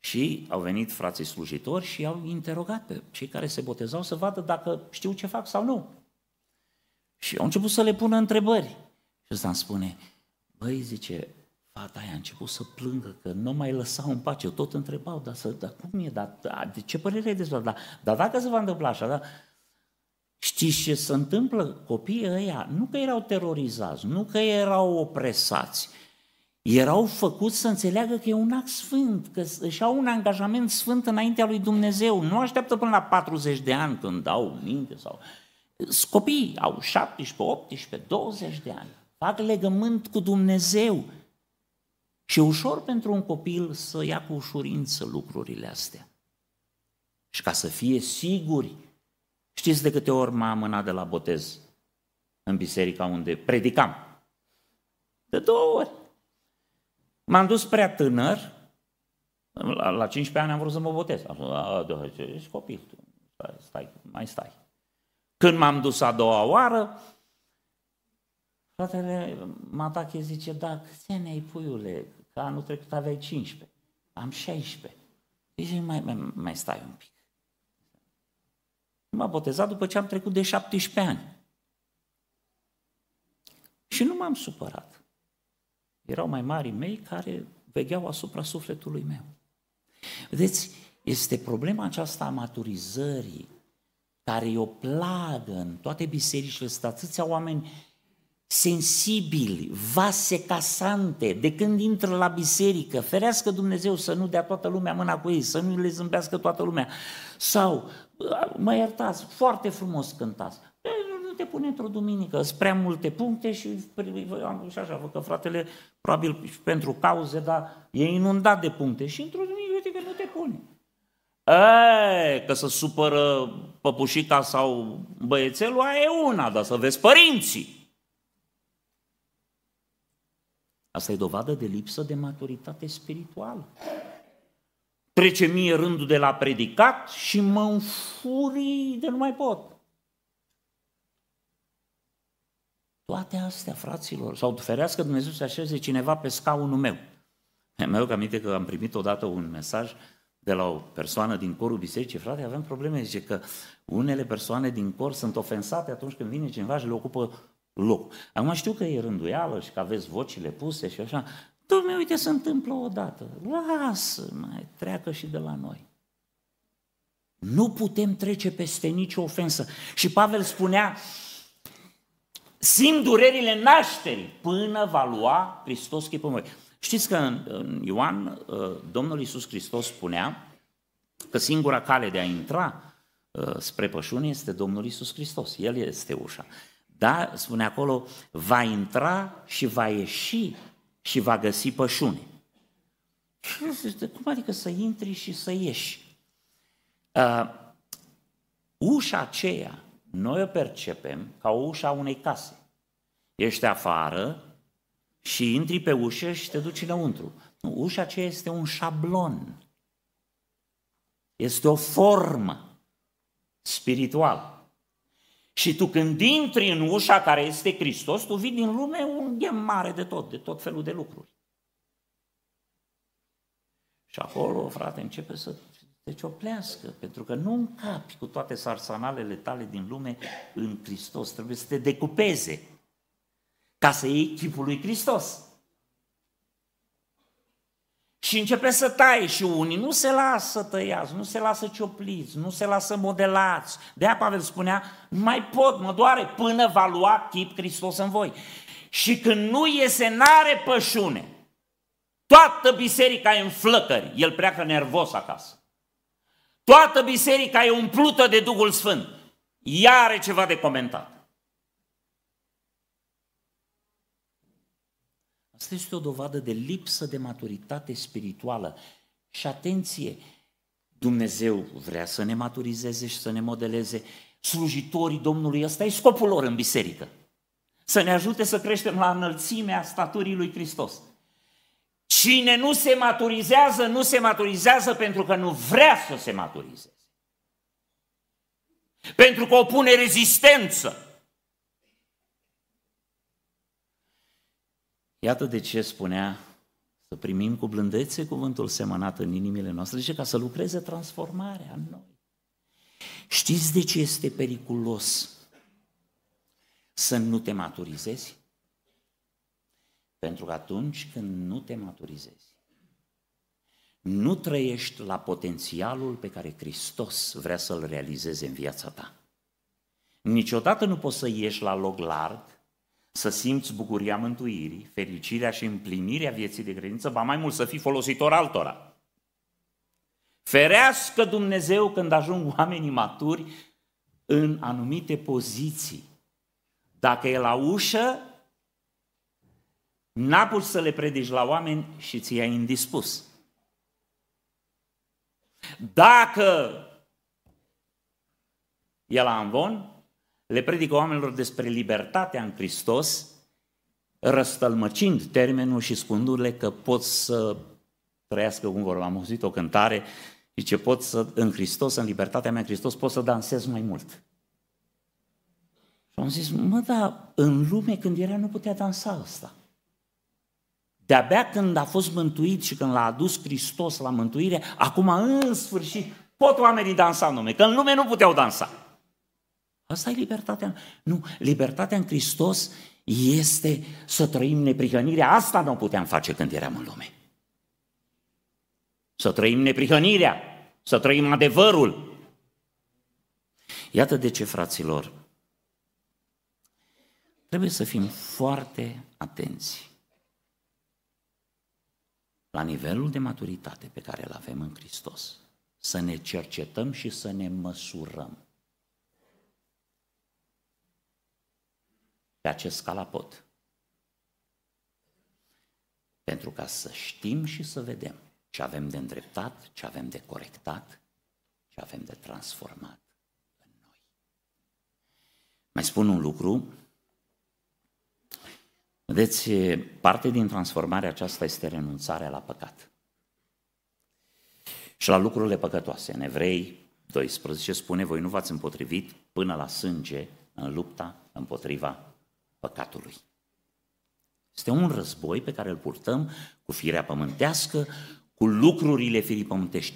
Și au venit frații slujitori și au interogat pe cei care se botezau să vadă dacă știu ce fac sau nu. Și au început să le pună întrebări. Și ăsta îmi spune, băi, zice, fata aia a început să plângă, că nu mai lăsau în pace. Tot întrebau, dar, să, dar cum e, dar, dar de ce părere ai despre dar, dar dacă se va întâmpla așa, da? Știți ce se întâmplă? Copiii ăia nu că erau terorizați, nu că erau opresați, erau făcuți să înțeleagă că e un act sfânt, că își au un angajament sfânt înaintea lui Dumnezeu. Nu așteaptă până la 40 de ani când dau minte sau... Copiii au 17, 18, 20 de ani. Fac legământ cu Dumnezeu. Și e ușor pentru un copil să ia cu ușurință lucrurile astea. Și ca să fie siguri, știți de câte ori m-am amânat de la botez în biserica unde predicam? De două ori. M-am dus prea tânăr, la, la 15 ani am vrut să mă botez. Am spus, ești copil, stai, stai, mai stai. Când m-am dus a doua oară, fratele Matache zice, da, câți ani ai puiule? Că anul trecut aveai 15, am 16. Zice, mai, mai, mai stai un pic. M-a botezat după ce am trecut de 17 ani. Și nu m-am supărat. Erau mai mari mei care vegheau asupra sufletului meu. Vedeți, este problema aceasta a maturizării, care e o plagă în toate bisericile, sunt atâția oameni sensibili, vase casante, de când intră la biserică, ferească Dumnezeu să nu dea toată lumea mâna cu ei, să nu le zâmbească toată lumea. Sau, mă iertați, foarte frumos cântați, nu te pune într-o duminică, sunt prea multe puncte și, și așa, văd că fratele, probabil pentru cauze, dar e inundat de puncte și într-o duminică, uite că nu te pune. E, că să supără păpușica sau băiețelul, aia e una, dar să vezi părinții. Asta e dovadă de lipsă de maturitate spirituală. Trece mie rândul de la predicat și mă înfurii de nu mai pot. Toate astea, fraților, sau ferească Dumnezeu să așeze cineva pe scaunul meu. Mi-am aminte că am primit odată un mesaj de la o persoană din corul bisericii, frate, avem probleme, zice că unele persoane din cor sunt ofensate atunci când vine cineva și le ocupă loc. Acum știu că e rânduială și că aveți vocile puse și așa. Dom'le, uite, se întâmplă odată. Lasă, mai treacă și de la noi. Nu putem trece peste nicio ofensă. Și Pavel spunea, simt durerile nașterii până va lua Hristos chipul meu. Știți că în Ioan, uh, Domnul Iisus Hristos spunea că singura cale de a intra uh, spre pășune este Domnul Iisus Hristos. El este ușa. Da, spune acolo, va intra și va ieși și va găsi pășune. Cum adică să intri și să ieși? Uh, ușa aceea, noi o percepem ca o ușa a unei case. Ești afară și intri pe ușă și te duci înăuntru. Nu, ușa aceea este un șablon. Este o formă spirituală. Și tu când intri în ușa care este Hristos, tu vii din lume un ghem mare de tot, de tot felul de lucruri. Și acolo, frate, începe să te cioplească, pentru că nu încapi cu toate sarsanalele tale din lume în Hristos. Trebuie să te decupeze ca să iei chipul lui Hristos. Și începe să tai și unii nu se lasă tăiați, nu se lasă ciopliți, nu se lasă modelați. De aia Pavel spunea, nu mai pot, mă doare, până va lua chip Hristos în voi. Și când nu iese, n-are pășune. Toată biserica e în flăcări, el pleacă nervos acasă. Toată biserica e umplută de Duhul Sfânt. Ea are ceva de comentat. Asta este o dovadă de lipsă de maturitate spirituală. Și atenție, Dumnezeu vrea să ne maturizeze și să ne modeleze. Slujitorii Domnului, ăsta e scopul lor în biserică. Să ne ajute să creștem la înălțimea staturii lui Hristos. Cine nu se maturizează, nu se maturizează pentru că nu vrea să se maturizeze. Pentru că opune rezistență. Iată de ce spunea să primim cu blândețe cuvântul semănat în inimile noastre, zice ca să lucreze transformarea în noi. Știți de ce este periculos să nu te maturizezi? Pentru că atunci când nu te maturizezi, nu trăiești la potențialul pe care Hristos vrea să-l realizeze în viața ta. Niciodată nu poți să ieși la loc larg, să simți bucuria mântuirii, fericirea și împlinirea vieții de credință, ba mai mult să fii folositor altora. Ferească Dumnezeu când ajung oamenii maturi în anumite poziții. Dacă e la ușă, n-a pus să le predici la oameni și ți-ai indispus. Dacă e la Amvon, le predică oamenilor despre libertatea în Hristos, răstălmăcind termenul și spunându-le că pot să trăiască cum vor. Am auzit o cântare, zice, pot să, în Hristos, în libertatea mea în Hristos, pot să dansez mai mult. Și am zis, mă, da, în lume când era nu putea dansa asta. De-abia când a fost mântuit și când l-a adus Hristos la mântuire, acum în sfârșit pot oamenii dansa în lume, că în lume nu puteau dansa. Asta e libertatea. Nu, libertatea în Hristos este să trăim neprihănirea. Asta nu puteam face când eram în lume. Să trăim neprihănirea, să trăim adevărul. Iată de ce, fraților, trebuie să fim foarte atenți la nivelul de maturitate pe care îl avem în Hristos. Să ne cercetăm și să ne măsurăm. Pe acest scalapot. Pentru ca să știm și să vedem ce avem de îndreptat, ce avem de corectat, ce avem de transformat în noi. Mai spun un lucru. Vedeți, parte din transformarea aceasta este renunțarea la păcat. Și la lucrurile păcătoase. În Evrei 12 spune, voi nu v-ați împotrivit până la sânge în lupta împotriva păcatului. Este un război pe care îl purtăm cu firea pământească, cu lucrurile firii pământești.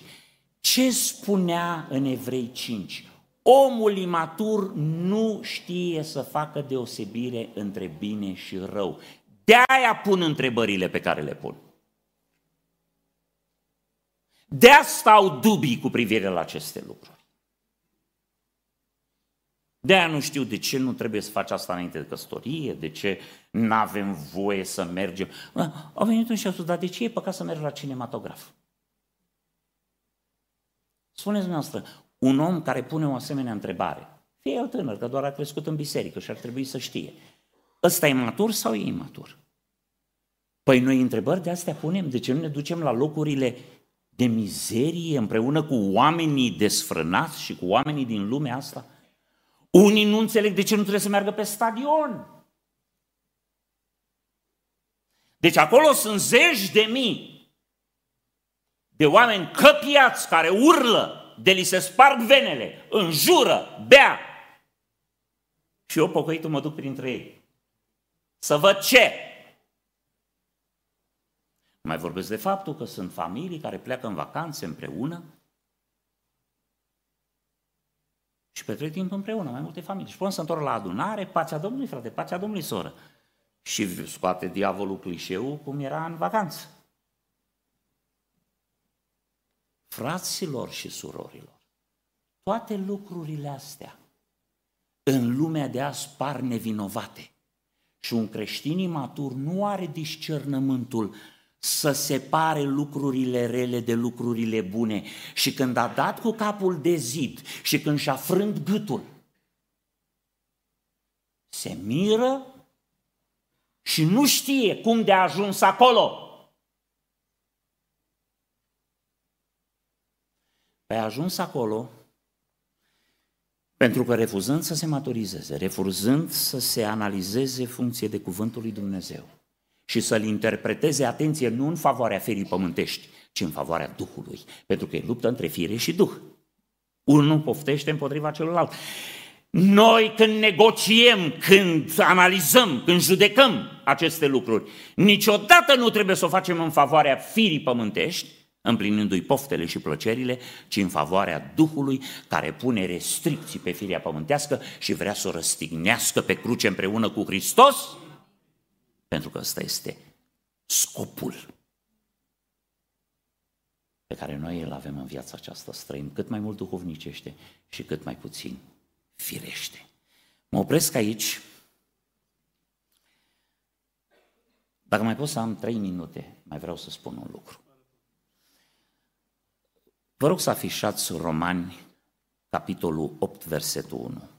Ce spunea în Evrei 5? Omul imatur nu știe să facă deosebire între bine și rău. De-aia pun întrebările pe care le pun. De asta au dubii cu privire la aceste lucruri. De aia nu știu de ce nu trebuie să faci asta înainte de căsătorie, de ce nu avem voie să mergem. Au venit un și au spus, dar de ce e păcat să mergi la cinematograf? Spuneți noastră, un om care pune o asemenea întrebare, fie el tânăr, că doar a crescut în biserică și ar trebui să știe, ăsta e matur sau e imatur? Păi noi întrebări de astea punem, de ce nu ne ducem la locurile de mizerie împreună cu oamenii desfrânați și cu oamenii din lumea asta? Unii nu înțeleg de ce nu trebuie să meargă pe stadion. Deci acolo sunt zeci de mii de oameni căpiați care urlă, de li se sparg venele, înjură, bea. Și eu, pocăitul, mă duc printre ei. Să văd ce? Mai vorbesc de faptul că sunt familii care pleacă în vacanțe împreună, Și petrec timp împreună, mai multe familii. Și până să întorc la adunare, pacea Domnului, frate, pacea Domnului, soră. Și scoate diavolul clișeu cum era în vacanță. Fraților și surorilor, toate lucrurile astea în lumea de azi par nevinovate. Și un creștin imatur nu are discernământul să separe lucrurile rele de lucrurile bune. Și când a dat cu capul de zid și când și-a frânt gâtul, se miră și nu știe cum de a ajuns acolo. Păi a ajuns acolo pentru că refuzând să se maturizeze, refuzând să se analizeze funcție de cuvântul lui Dumnezeu, și să-l interpreteze, atenție, nu în favoarea ferii pământești, ci în favoarea Duhului, pentru că e luptă între fire și Duh. Unul poftește împotriva celuilalt. Noi când negociem, când analizăm, când judecăm aceste lucruri, niciodată nu trebuie să o facem în favoarea firii pământești, împlinindu-i poftele și plăcerile, ci în favoarea Duhului care pune restricții pe firea pământească și vrea să o răstignească pe cruce împreună cu Hristos pentru că ăsta este scopul pe care noi îl avem în viața aceasta străin, cât mai mult duhovnicește și cât mai puțin firește. Mă opresc aici. Dacă mai pot să am trei minute, mai vreau să spun un lucru. Vă rog să afișați Romani, capitolul 8, versetul 1.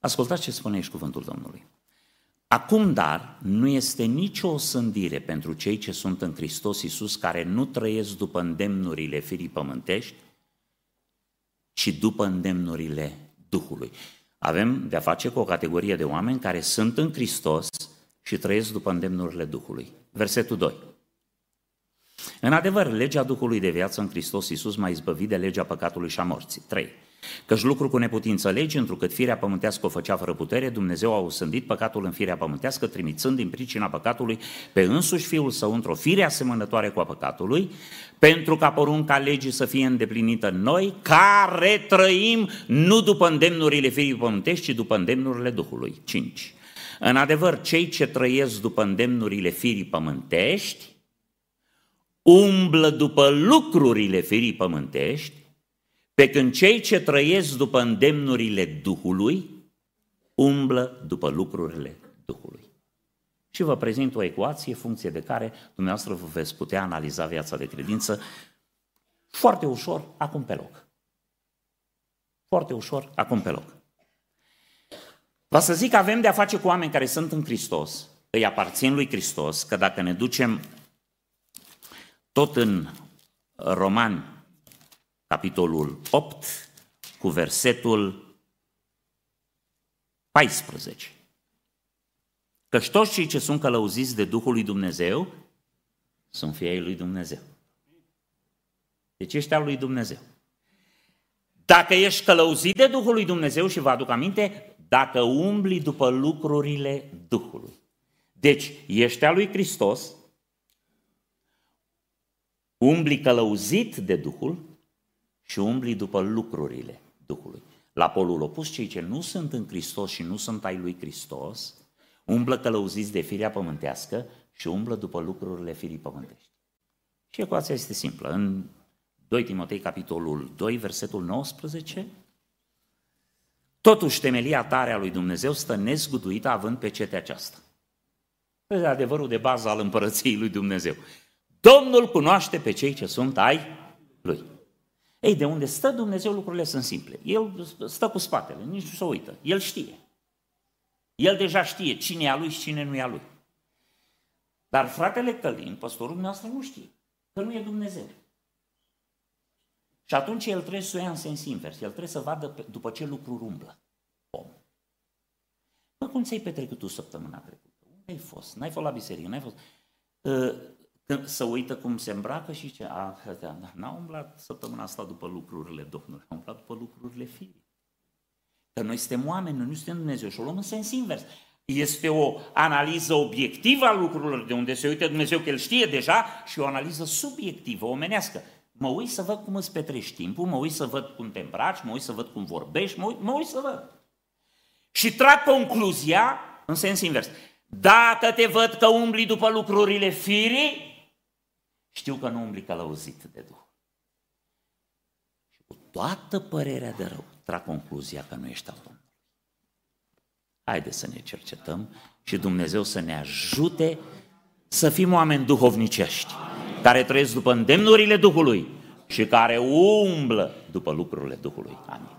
Ascultați ce spune aici cuvântul Domnului. Acum, dar, nu este nicio osândire pentru cei ce sunt în Hristos Iisus, care nu trăiesc după îndemnurile firii pământești, ci după îndemnurile Duhului. Avem de-a face cu o categorie de oameni care sunt în Hristos și trăiesc după îndemnurile Duhului. Versetul 2. În adevăr, legea Duhului de viață în Hristos Iisus m-a izbăvit de legea păcatului și a morții. 3. Căci lucru cu neputință legi, întrucât firea pământească o făcea fără putere, Dumnezeu a osândit păcatul în firea pământească, trimițând din pricina păcatului pe însuși Fiul Său într-o fire asemănătoare cu a păcatului, pentru ca porunca legii să fie îndeplinită noi, care trăim nu după îndemnurile firii pământești, ci după îndemnurile Duhului. 5. În adevăr, cei ce trăiesc după îndemnurile firii pământești, umblă după lucrurile firii pământești, pe când cei ce trăiesc după îndemnurile Duhului, umblă după lucrurile Duhului. Și vă prezint o ecuație, funcție de care dumneavoastră vă veți putea analiza viața de credință foarte ușor, acum pe loc. Foarte ușor, acum pe loc. Va să zic că avem de a face cu oameni care sunt în Hristos, îi aparțin lui Hristos, că dacă ne ducem tot în Romani, capitolul 8, cu versetul 14. Căci toți cei ce sunt călăuziți de Duhul lui Dumnezeu sunt fiei lui Dumnezeu. Deci ești al lui Dumnezeu. Dacă ești călăuzit de Duhul lui Dumnezeu și vă aduc aminte, dacă umbli după lucrurile Duhului. Deci ești al lui Hristos, umbli călăuzit de Duhul și umbli după lucrurile Duhului. La polul opus, cei ce nu sunt în Hristos și nu sunt ai lui Hristos, umblă călăuziți de firea pământească și umblă după lucrurile firii pământești. Și ecuația este simplă. În 2 Timotei, capitolul 2, versetul 19, Totuși, temelia tare a lui Dumnezeu stă nezguduită având pe cetea aceasta. Este adevărul de bază al împărăției lui Dumnezeu. Domnul cunoaște pe cei ce sunt ai lui. Ei, de unde stă Dumnezeu, lucrurile sunt simple. El stă cu spatele, nici nu se uită. El știe. El deja știe cine e a lui și cine nu e a lui. Dar fratele Călin, păstorul nostru, nu știe. Că nu e Dumnezeu. Și atunci el trebuie să o ia în sens invers. El trebuie să vadă după ce lucruri umblă om. Bă, cum ți-ai petrecut tu săptămâna trecută? Unde ai fost? N-ai fost la biserică? N-ai fost... Uh, când să uită cum se îmbracă și ce, a, n-a umblat săptămâna asta după lucrurile Domnului, a umblat după lucrurile firii. Că noi suntem oameni, noi nu suntem Dumnezeu și o luăm în sens invers. Este o analiză obiectivă a lucrurilor de unde se uită Dumnezeu că El știe deja și o analiză subiectivă, omenească. Mă uit să văd cum îți petrești timpul, mă uit să văd cum te îmbraci, mă uit să văd cum vorbești, mă uit, mă uit să văd. Și trag concluzia în sens invers. Dacă te văd că umbli după lucrurile firii, știu că nu umbli călăuzit de Duh. Și cu toată părerea de rău, trag concluzia că nu ești al Domnului. Haideți să ne cercetăm și Dumnezeu să ne ajute să fim oameni duhovnicești, care trăiesc după îndemnurile Duhului și care umblă după lucrurile Duhului. Amin.